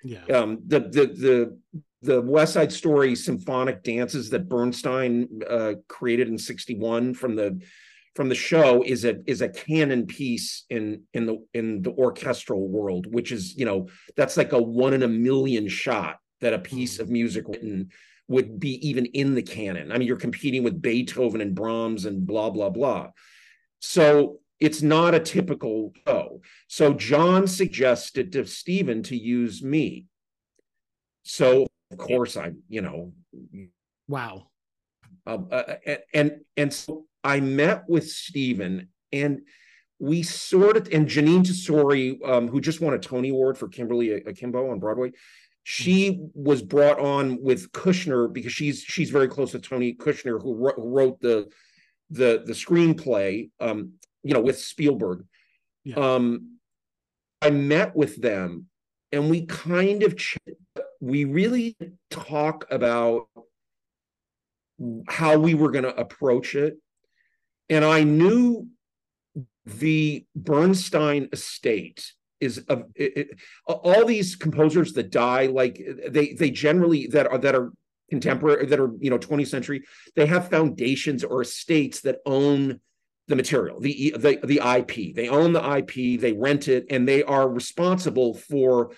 Yeah. Um, the the the the West Side Story symphonic dances that Bernstein uh, created in '61 from the from the show is a is a canon piece in in the in the orchestral world, which is you know that's like a one in a million shot that a piece of music written would be even in the canon. I mean, you're competing with Beethoven and Brahms and blah blah blah. So it's not a typical show. So John suggested to Stephen to use me. So of course I, you know, wow. Uh, uh, and and so I met with Stephen and we sort of and Jeanine Tesori, um, who just won a Tony Award for Kimberly Akimbo on Broadway, she was brought on with Kushner because she's she's very close to Tony Kushner, who wrote, who wrote the the the screenplay. Um, you know, with Spielberg. Yeah. Um, I met with them and we kind of ch- we really talk about how we were going to approach it and i knew the bernstein estate is it, all these composers that die like they they generally that are that are contemporary that are you know 20th century they have foundations or estates that own the material, the, the the IP. They own the IP, they rent it, and they are responsible for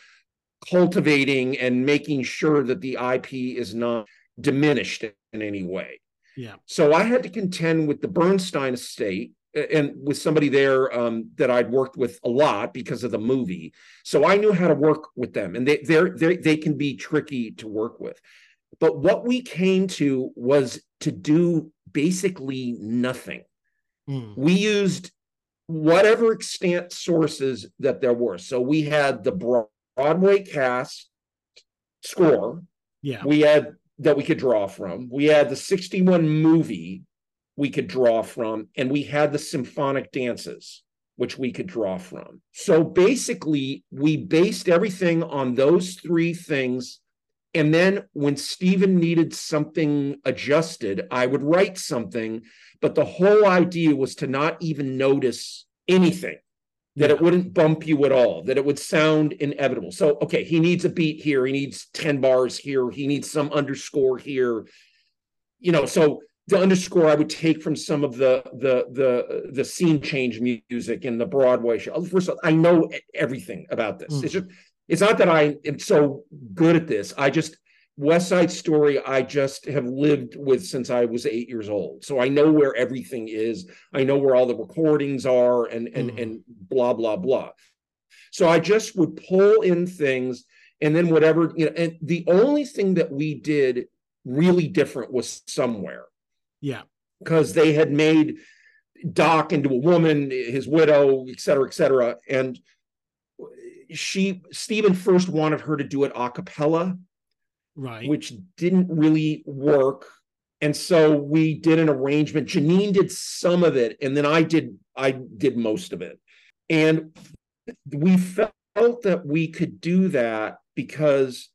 cultivating and making sure that the IP is not diminished in any way. Yeah. So I had to contend with the Bernstein estate and with somebody there um, that I'd worked with a lot because of the movie. So I knew how to work with them, and they they they can be tricky to work with. But what we came to was to do basically nothing. Mm. We used whatever extant sources that there were. So we had the Broadway cast score. Yeah. We had that we could draw from. We had the 61 movie we could draw from, and we had the symphonic dances, which we could draw from. So basically, we based everything on those three things. And then when Stephen needed something adjusted, I would write something but the whole idea was to not even notice anything, that yeah. it wouldn't bump you at all, that it would sound inevitable. So, okay, he needs a beat here, he needs 10 bars here, he needs some underscore here. You know, so the underscore I would take from some of the the the the scene change music in the Broadway show. First of all, I know everything about this. Mm. It's just it's not that I am so good at this. I just West Side Story, I just have lived with since I was eight years old. So I know where everything is. I know where all the recordings are and and mm. and blah blah blah. So I just would pull in things and then whatever, you know, and the only thing that we did really different was somewhere. Yeah. Because they had made Doc into a woman, his widow, et cetera, et cetera. And she Stephen first wanted her to do it a cappella right. which didn't really work. And so we did an arrangement. Jeanine did some of it and then i did i did most of it. And we felt that we could do that because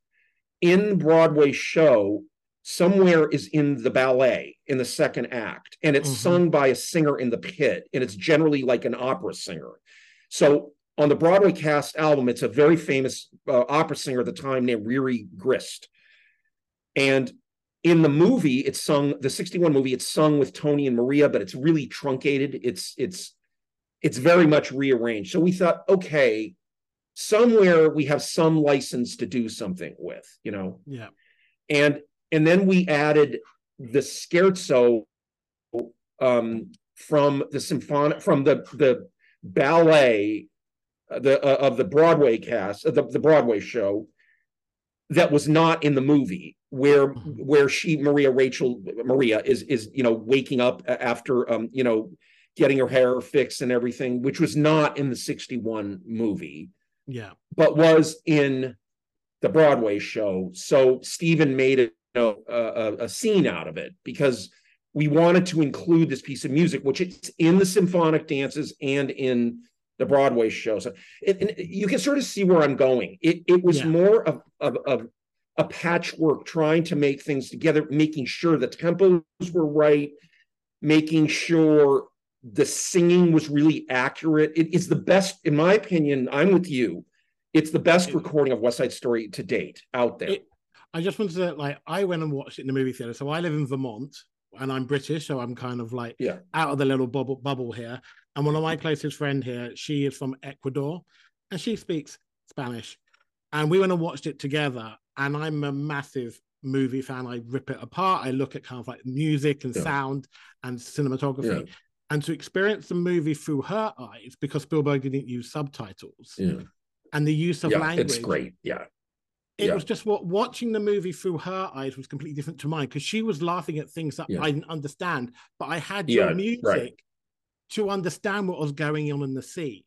in broadway show somewhere is in the ballet in the second act and it's mm-hmm. sung by a singer in the pit and it's generally like an opera singer. So on the broadway cast album it's a very famous uh, opera singer at the time named reri grist and in the movie, it's sung the 61 movie, it's sung with Tony and Maria, but it's really truncated. It's it's it's very much rearranged. So we thought, okay, somewhere we have some license to do something with, you know. Yeah. And and then we added the scherzo um, from the symphonic from the the ballet uh, the uh, of the Broadway cast uh, the, the Broadway show that was not in the movie where Mm-hmm. where she Maria Rachel Maria is is you know waking up after um you know getting her hair fixed and everything which was not in the 61 movie Yeah. but was in the Broadway show. So Stephen made it, you know, a, a scene out of it because we wanted to include this piece of music, which it's in the symphonic dances and in the Broadway show. So it, and you can sort of see where I'm going. It it was Yeah. more of, of of a patchwork, trying to make things together, making sure the tempos were right, making sure the singing was really accurate. It is the best, in my opinion. I'm with you. It's the best recording of West Side Story to date out there. It- I just wanted to like I went and watched it in the movie theater. So I live in Vermont and I'm British, so I'm kind of like Yeah. out of the little bubble bubble here. And one of my closest friend here, she is from Ecuador and she speaks Spanish. And we went and watched it together. And I'm a massive movie fan. I rip it apart. I look at kind of like music and Yeah. sound and cinematography. And to experience the movie through her eyes, because Spielberg didn't use subtitles yeah, and the use of yeah language it's great. Yeah, it Yeah. was just what watching the movie through her eyes was completely different to mine because she was laughing at things that Yeah. I didn't understand, but I had Yeah, your music right. To understand what was going on in the scene.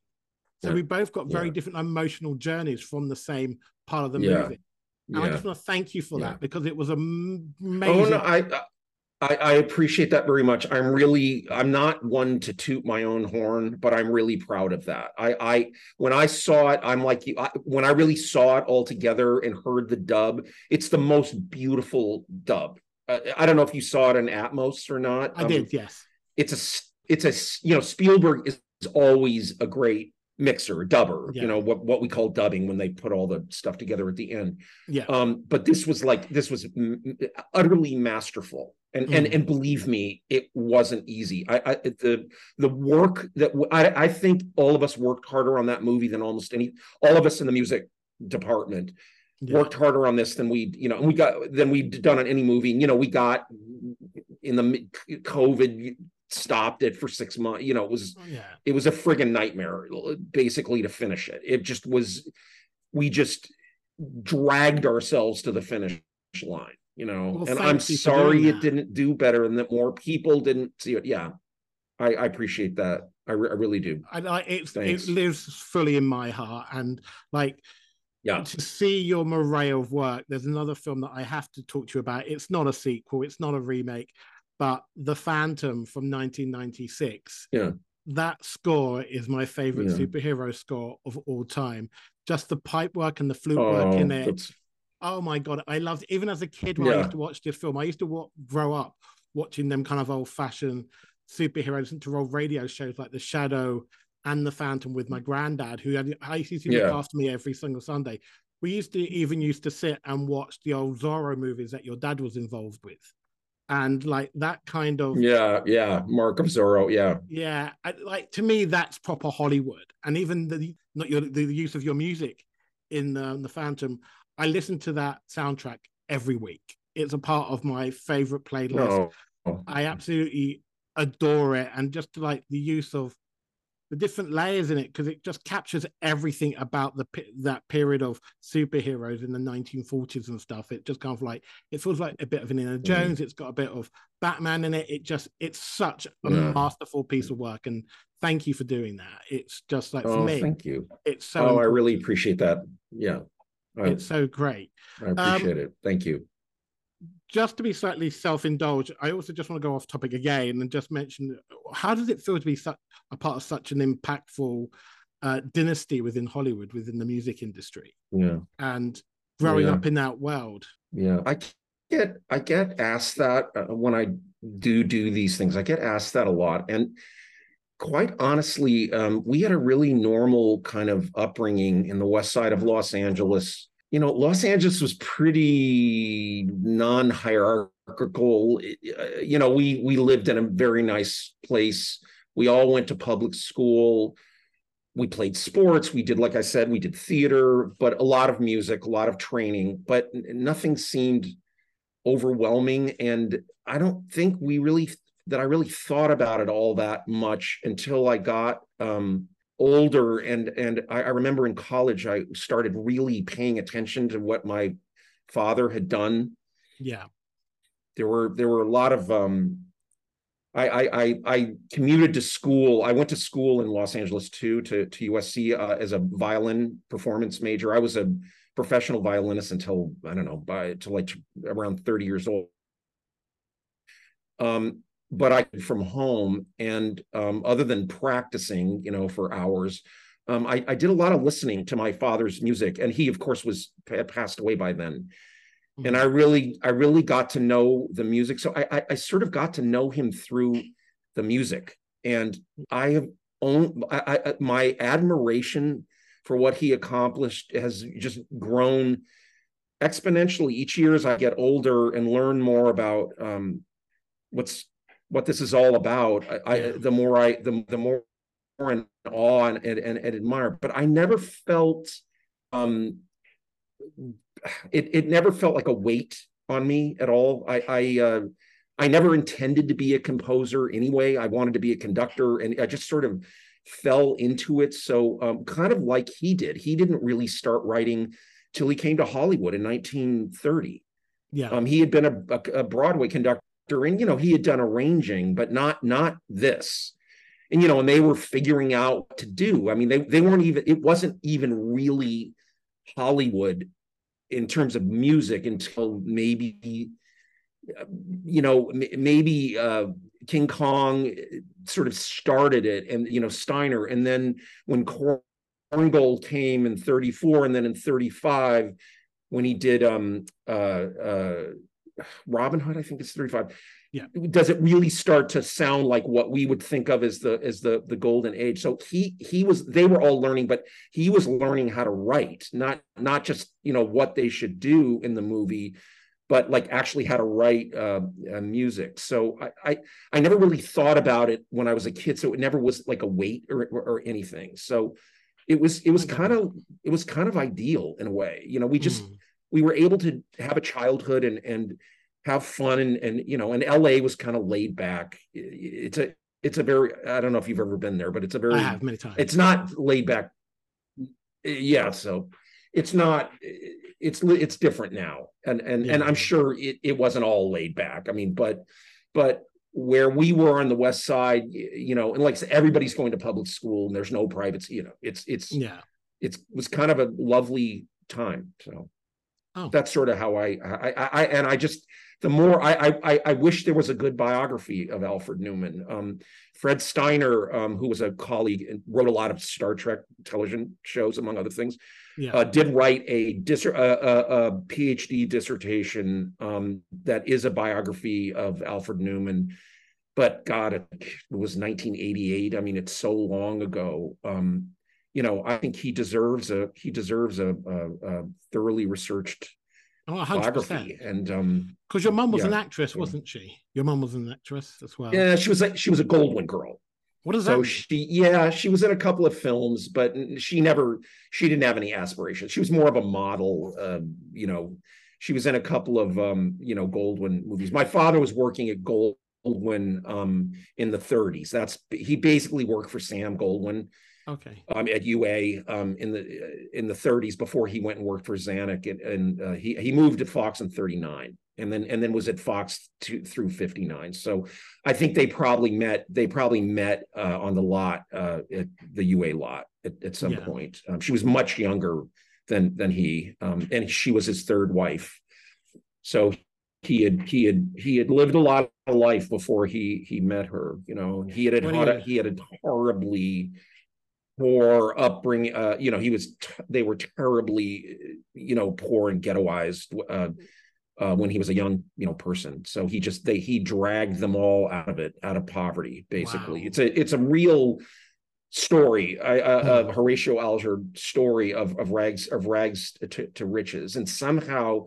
So Yeah, we both got very yeah. different emotional journeys from the same part of the Yeah, movie. And I just want to thank you for that because it was am- Oh amazing. no, I, I I appreciate that very much. I'm really I'm not one to toot my own horn, but I'm really proud of that. I I when I saw it, I'm like you. I, when I really saw it all together and heard the dub, it's the most beautiful dub. Uh, I don't know if you saw it in Atmos or not. I Um, did, yes. It's a it's a you know Spielberg is always a great mixer, dubber. Yeah. You know what what we call dubbing when they put all the stuff together at the end Yeah. um but this was like this was m- utterly masterful and and Mm. and believe me it wasn't easy i i the the work that w- i i think all of us worked harder on that movie than almost any all of us in the music department yeah. worked harder on this than we you know and we got than we'd done on any movie you know we got in the covid stopped it for six months you know it was oh, yeah. it was a friggin' nightmare basically to finish it. It just was we just dragged ourselves to the finish line you know? Well, and i'm sorry it didn't do better and that more people didn't see it. Yeah. I, I appreciate that. I, re- I really do. I, I, it's, Thanks. it lives fully in my heart. And like, yeah. to see your array of work, there's another film that I have to talk to you about. It's not a sequel, it's not a remake, but The Phantom from 1996. Yeah. That score is my favorite Yeah. superhero score of all time. Just the pipe work and the flute oh work in it. that's- Oh my god, I loved even as a kid when I used to watch this film. I used to wa- grow up watching them kind of old fashioned superheroes and to old radio shows like The Shadow and The Phantom with my granddad, who had I used to look Yeah. after me every single Sunday. We used to even used to sit and watch the old Zorro movies that your dad was involved with, and like that kind of yeah yeah mark of zorro yeah yeah, I, like to me, that's proper Hollywood. And even the not your the use of your music in um, the Phantom, I listen to that soundtrack every week. It's a part of my favorite playlist. no I absolutely adore it, and just like the use of the different layers in it because it just captures everything about the that period of superheroes in the 1940s and stuff. It just kind of like it feels like a bit of an Indiana mm-hmm. Jones. It's got a bit of Batman in it. It just it's such a Yeah. masterful piece of work, and thank you for doing that. It's just like for oh me, thank you it's so oh i really appreciate that yeah I, it's so great. I appreciate um, it thank you just to be slightly self-indulged, I also just want to go off topic again and just mention how does it feel to be such a part of such an impactful uh, dynasty within Hollywood, within the music industry, yeah and growing Yeah. up in that world? Yeah, I get I get asked that uh, when I do do these things. I get asked that a lot, and quite honestly, um, we had a really normal kind of upbringing in the west side of Los Angeles. You know, Los Angeles was pretty non-hierarchical. Uh, You know, we we lived in a very nice place. We all went to public school. We played sports. We did, like I said, we did theater, but a lot of music, a lot of training, but nothing seemed overwhelming and i don't think we really that i really thought about it all that much until i got um older and and I, I remember in college i started really paying attention to what my father had done Yeah. there were there were a lot of um I, I I I commuted to school. I went to school in Los Angeles too, to to USC uh, as a violin performance major. I was a professional violinist until I don't know by until like around thirty years old. Um, but I from home, and um, other than practicing, you know, for hours, um, I, I did a lot of listening to my father's music, and he, of course, was had passed away by then and I really, I really got to know the music. So I, I, I sort of got to know him through the music, and I have owned I, I, my admiration for what he accomplished has just grown exponentially each year as I get older and learn more about um, what's what this is all about. I, I the more I the the more in awe and, and, and admire, but I never felt um it it never felt like a weight on me at all. I I uh, I never intended to be a composer anyway. I wanted to be a conductor, and I just sort of fell into it. So um, kind of like he did. He didn't really start writing till he came to Hollywood in 1930. Yeah. Um, he had been a, a, a Broadway conductor, and you know he had done arranging, but not not this. And you know, and they were figuring out what to do. I mean, they they weren't even. It wasn't even really Hollywood in terms of music until maybe you know maybe uh, king kong sort of started it and you know steiner and then when korngold came in 34 and then in 35 when he did um uh uh robin hood i think it's 35 yeah. Does it really start to sound like what we would think of as the as the the golden age? So he he was they were all learning but he was learning how to write not not just you know what they should do in the movie but like actually how to write uh, uh, music. So I, I i never really thought about it when i was a kid so it never was like a weight or or, or anything. So it was it was kind of it was kind of ideal in a way. You know we just Mm. We were able to have a childhood and and have fun and and you know and LA was kind of laid back. It's a it's a very I don't know if you've ever been there but it's a very I have many times. it's not laid back. Yeah so it's not it's it's different now. And and and I'm sure it, it wasn't all laid back. I mean but but where we were on the west side you know and like said, everybody's going to public school and there's no privates you know it's it's yeah. it's was kind of a lovely time so Oh. that's sort of how I, I I I and I just the more I I I wish there was a good biography of Alfred Newman. Um, Fred Steiner, um, who was a colleague and wrote a lot of Star Trek television shows, among other things, Yeah. uh, did write a, dis- a, a, a PhD dissertation um, that is a biography of Alfred Newman. But God, it was 1988. I mean, it's so long ago. Um, you know, I think he deserves a he deserves a, a, a thoroughly researched oh, 100%. biography. And um, Because your mum was Yeah. an actress, wasn't she? Your mum was an actress as well. yeah, she was like she was a Goldwyn girl. What does that So mean? she, yeah, she was in a couple of films, but she never, she didn't have any aspirations. She was more of a model. Uh, you know, she was in a couple of, um, you know, Goldwyn movies. My father was working at Goldwyn um, in the 30s. That's he basically worked for Sam Goldwyn Okay. um, at UA um, in the in the 30s before he went and worked for Zanuck, and, and uh, he he moved to Fox in 39, and then and then was at Fox to, through 59. So I think they probably met they probably met uh, on the lot uh, at the UA lot at, at some Yeah. point. Um, she was much younger than than he, um, and she was his third wife. So he had he had he had lived a lot of life before he he met her. You know, he had had a, he had a horribly poor upbringing. Uh, you know, he was t- they were terribly you know poor and ghettoized uh, uh, when he was a young you know person. So he just they he dragged them all out of it, out of poverty. Basically, Wow. it's a it's a real story I, uh, Hmm. Horatio Alger story of of rags of rags to, to riches, and somehow.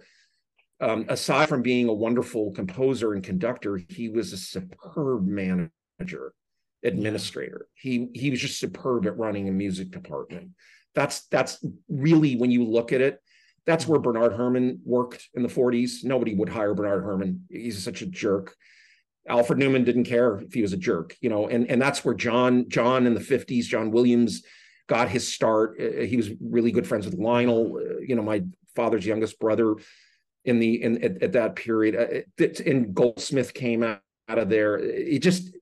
Um, aside from being a wonderful composer and conductor, he was a superb manager, administrator. He he was just superb at running a music department. That's that's really when you look at it, That's where Bernard Herrmann worked in the 40s. Nobody would hire Bernard Herrmann. He's such a jerk. Alfred Newman didn't care if he was a jerk, you know, and and that's where John John in the 50s, John Williams got his start. Uh, he was really good friends with Lionel, uh, you know, my father's youngest brother in the in at, at that period. Uh, and Goldsmith came out, out of there. It just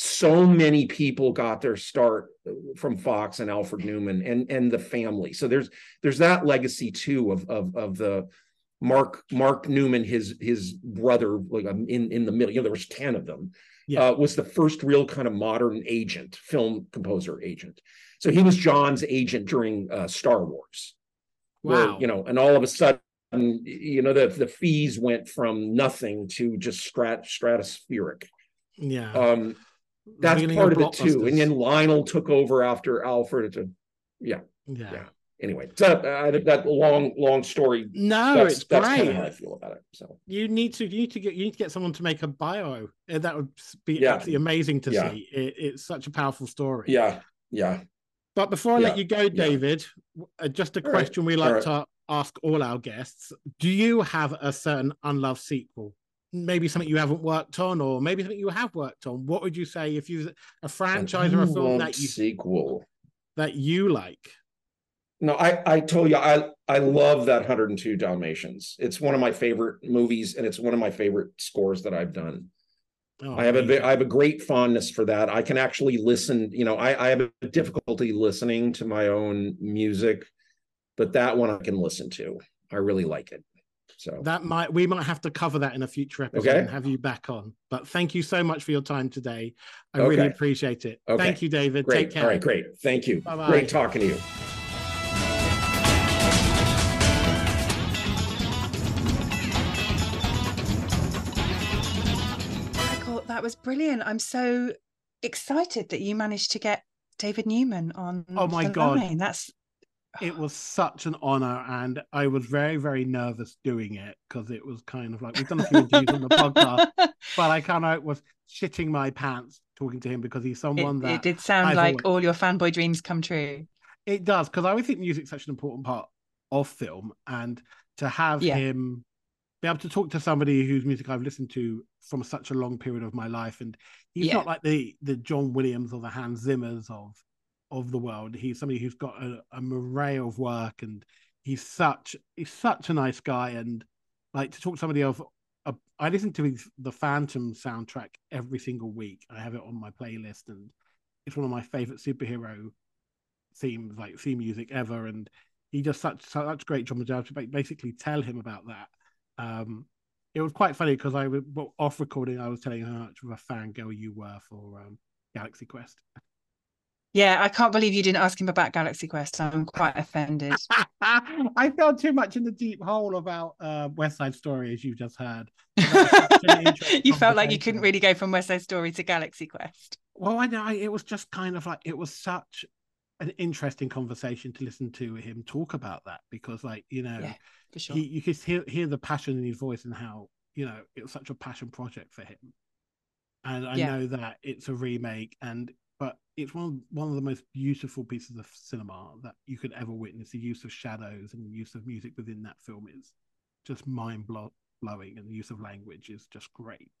so many people got their start from Fox and Alfred Newman and and the family. So there's there's that legacy too of of of the Mark Mark Newman, his his brother, like um, in in the middle. You know, there was ten of them. Yeah. Uh, was the first real kind of modern agent, film composer agent. So he was John's agent during uh, Star Wars. Wow. Where, you know, and all of a sudden, you know, the the fees went from nothing to just strat stratospheric. Yeah. Um, that's part of, of it too. And then Lionel took over after Alfred. Yeah. Yeah. yeah. Anyway, so uh, that long, long story. No, that's, it's that's great. How I feel about it. So you need to, you need to get, you need to get someone to make a bio. Uh, that would be yeah. absolutely amazing to yeah. see. It, it's such a powerful story. Yeah, yeah. But before I let you go, David, uh, just a all question right. we like to ask all our guests: Do you have a certain unloved sequel maybe something you haven't worked on, or maybe something you have worked on. What would you say if you a franchise or a film that you sequel that you like? No, I I told you I I love that 102 Dalmatians. It's one of my favorite movies, and it's one of my favorite scores that I've done. Oh, I have amazing. a I have a great fondness for that. I can actually listen. You know, I I have a difficulty listening to my own music, but that one I can listen to. I really like it. So that might we might have to cover that in a future episode okay. and have you back on. But thank you so much for your time today. I okay. really appreciate it. Okay. Thank you, David. Great. Take care. All right, great. Thank you. Bye-bye. Great talking to you. Michael, that was brilliant. I'm so excited that you managed to get David Newman on. Oh my god, line. that's it was such an honor and i was very very nervous doing it because it was kind of like we've done a few interviews on the podcast *laughs* but i kind of was shitting my pants talking to him because he's someone it, that it did sound I've like always... all your fanboy dreams come true it does because i always think music's such an important part of film and to have yeah. him be able to talk to somebody whose music i've listened to from such a long period of my life and he's yeah. not like the the john williams or the hans zimmers of of the world. He's somebody who's got a, an array of work, and he's such he's such a nice guy. And like to talk to somebody of, uh, I listen to his the Phantom soundtrack every single week. I have it on my playlist, and it's one of my favorite superhero themes, like theme music ever. And he does such such great job to basically tell him about that. Um, it was quite funny because I was well, off recording. I was telling how much of a fangirl you were for um, Galaxy Quest. Yeah, I can't believe you didn't ask him about Galaxy Quest. I'm quite offended. *laughs* I fell too much in the deep hole about uh, West Side Story, as you've just heard. *laughs* you felt like you couldn't really go from West Side Story to Galaxy Quest. Well, I know it was just kind of like it was such an interesting conversation to listen to him talk about that because, like, you know, yeah, sure. he, you could hear, hear the passion in his voice and how you know it was such a passion project for him. And I yeah. know that it's a remake, and but it's one of, one of the most beautiful pieces of cinema that you could ever witness. The use of shadows and the use of music within that film is just mind blowing, and the use of language is just great.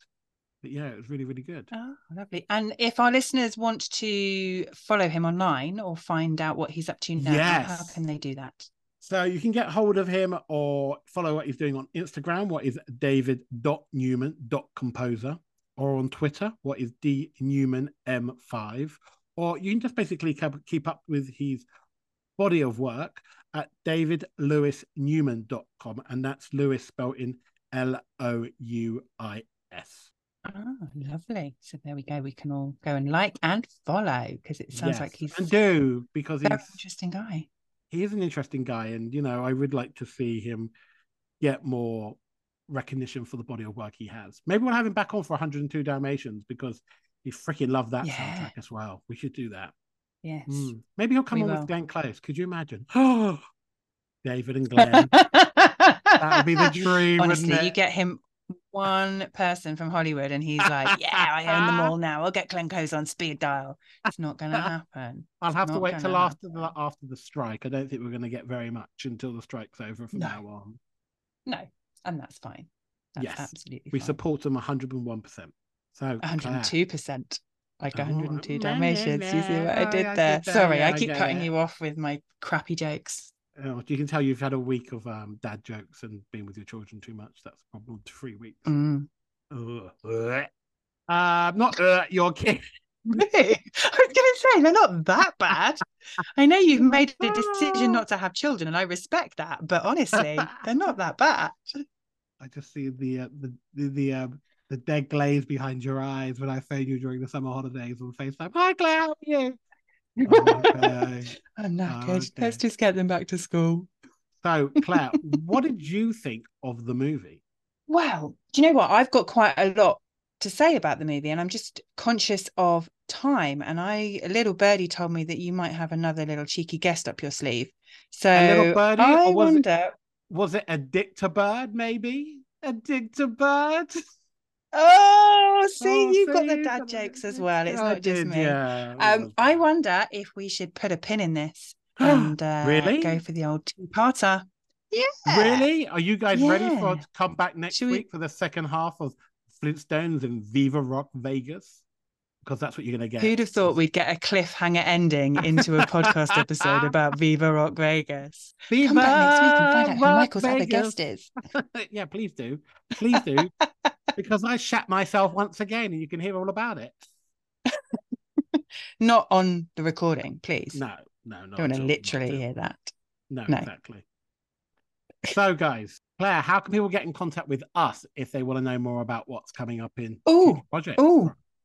But yeah, it was really, really good. Oh, lovely. And if our listeners want to follow him online or find out what he's up to now, yes. how can they do that? So you can get hold of him or follow what he's doing on Instagram, what is david.newman.composer or on Twitter, what is D Newman M5, or you can just basically keep up with his body of work at davidlouisnewman.com, and that's Lewis spelled in L O U I S. Oh, lovely. So there we go. We can all go and like and follow because it sounds yes, like he's and do because he's an interesting guy. He is an interesting guy, and you know, I would like to see him get more recognition for the body of work he has. Maybe we'll have him back on for 102 Dalmatians because he freaking loved that yeah. soundtrack as well. We should do that. Yes. Mm. Maybe he'll come we on will. with Glenn Close. Could you imagine? Oh, *gasps* David and Glenn. *laughs* that would be the dream. Honestly, you get him one person from Hollywood and he's like, *laughs* Yeah, I own them all now. I'll get Glenn Close on speed dial. It's not gonna *laughs* happen. I'll have to wait gonna till after the after the strike. I don't think we're going to get very much until the strike's over from No. now on. No, and that's fine. That's Yes, absolutely We fine. support them 101. percent So 102%. Like Oh, 102 nah, Dalmatians. You see what. I Oh, did I there? Sorry, Yeah, I I keep get cutting it. you off with my crappy jokes. oh, you can tell you've had a week of um, dad jokes and been with your children too much. That's problem. Three weeks. Mm. Ugh. Uh, not uh, your kid. Really? *laughs* *laughs* I was going to say they're not that bad. I know you've made a decision not to have children, and I respect that. But honestly, they're not that bad. I just see the uh, the the the, um, the dead glaze behind your eyes when I phone you during the summer holidays on FaceTime. Hi, Claire, how are you? *laughs* Okay. I'm knackered. okay. Let's just get them back to school. So, Claire, what did you think of the movie? Well, do you know what? I've got quite a lot to say about the movie, and I'm just conscious of time. And I, a little birdie told me that you might have another little cheeky guest up your sleeve. So a little birdie, I or was it- wonder. Was it a bird, maybe? A bird? Oh, *laughs* see, Oh, you've got the dad jokes as well. It's I not just did, me. Yeah. Um, I wonder if we should put a pin in this *gasps* and uh, Really? go for the old two-parter. Yeah. Really? Are you guys ready for to come back next we- week for the second half of Flintstones and Viva Rock Vegas? Because that's what you're going to get. Who'd have thought we'd get a cliffhanger ending into a podcast *laughs* episode about Viva Rock Vegas? Viva Come back next week and find out who Rock Michael's other guest is. *laughs* yeah, please do. Please do. *laughs* because I shat myself once again and you can hear all about it. Not on the recording, please. No, no, no. Don't want to literally hear that. No, No. exactly. So, guys, Claire, how can people get in contact with us if they want to know more about what's coming up in Ooh, future projects?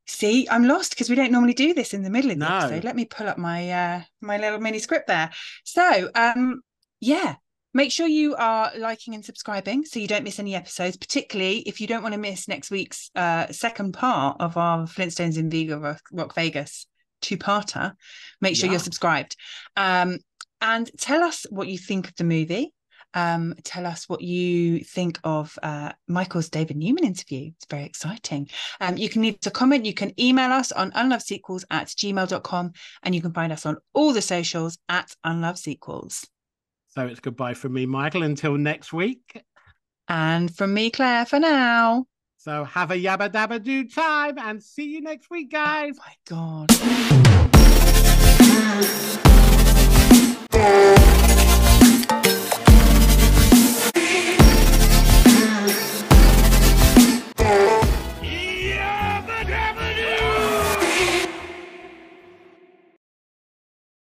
See, I'm lost because we don't normally do this in the middle of the No. episode. Let me pull up my uh my little mini script there. So, um, yeah, make sure you are liking and subscribing so you don't miss any episodes, particularly if you don't want to miss next week's uh second part of our Flintstones in Rock, Rock Vegas two-parter. Make sure Yeah. you're subscribed. Um, and tell us what you think of the movie. Um, tell us what you think of uh, Michael's David Newman interview. It's very exciting. Um, you can leave us a comment. You can email us on unlovedsequels at gmail.com and you can find us on all the socials at unlovedsequels. So it's goodbye from me, Michael, until next week. And from me, Claire, for now. So have a yabba dabba do time and see you next week, guys. Oh my God. *laughs*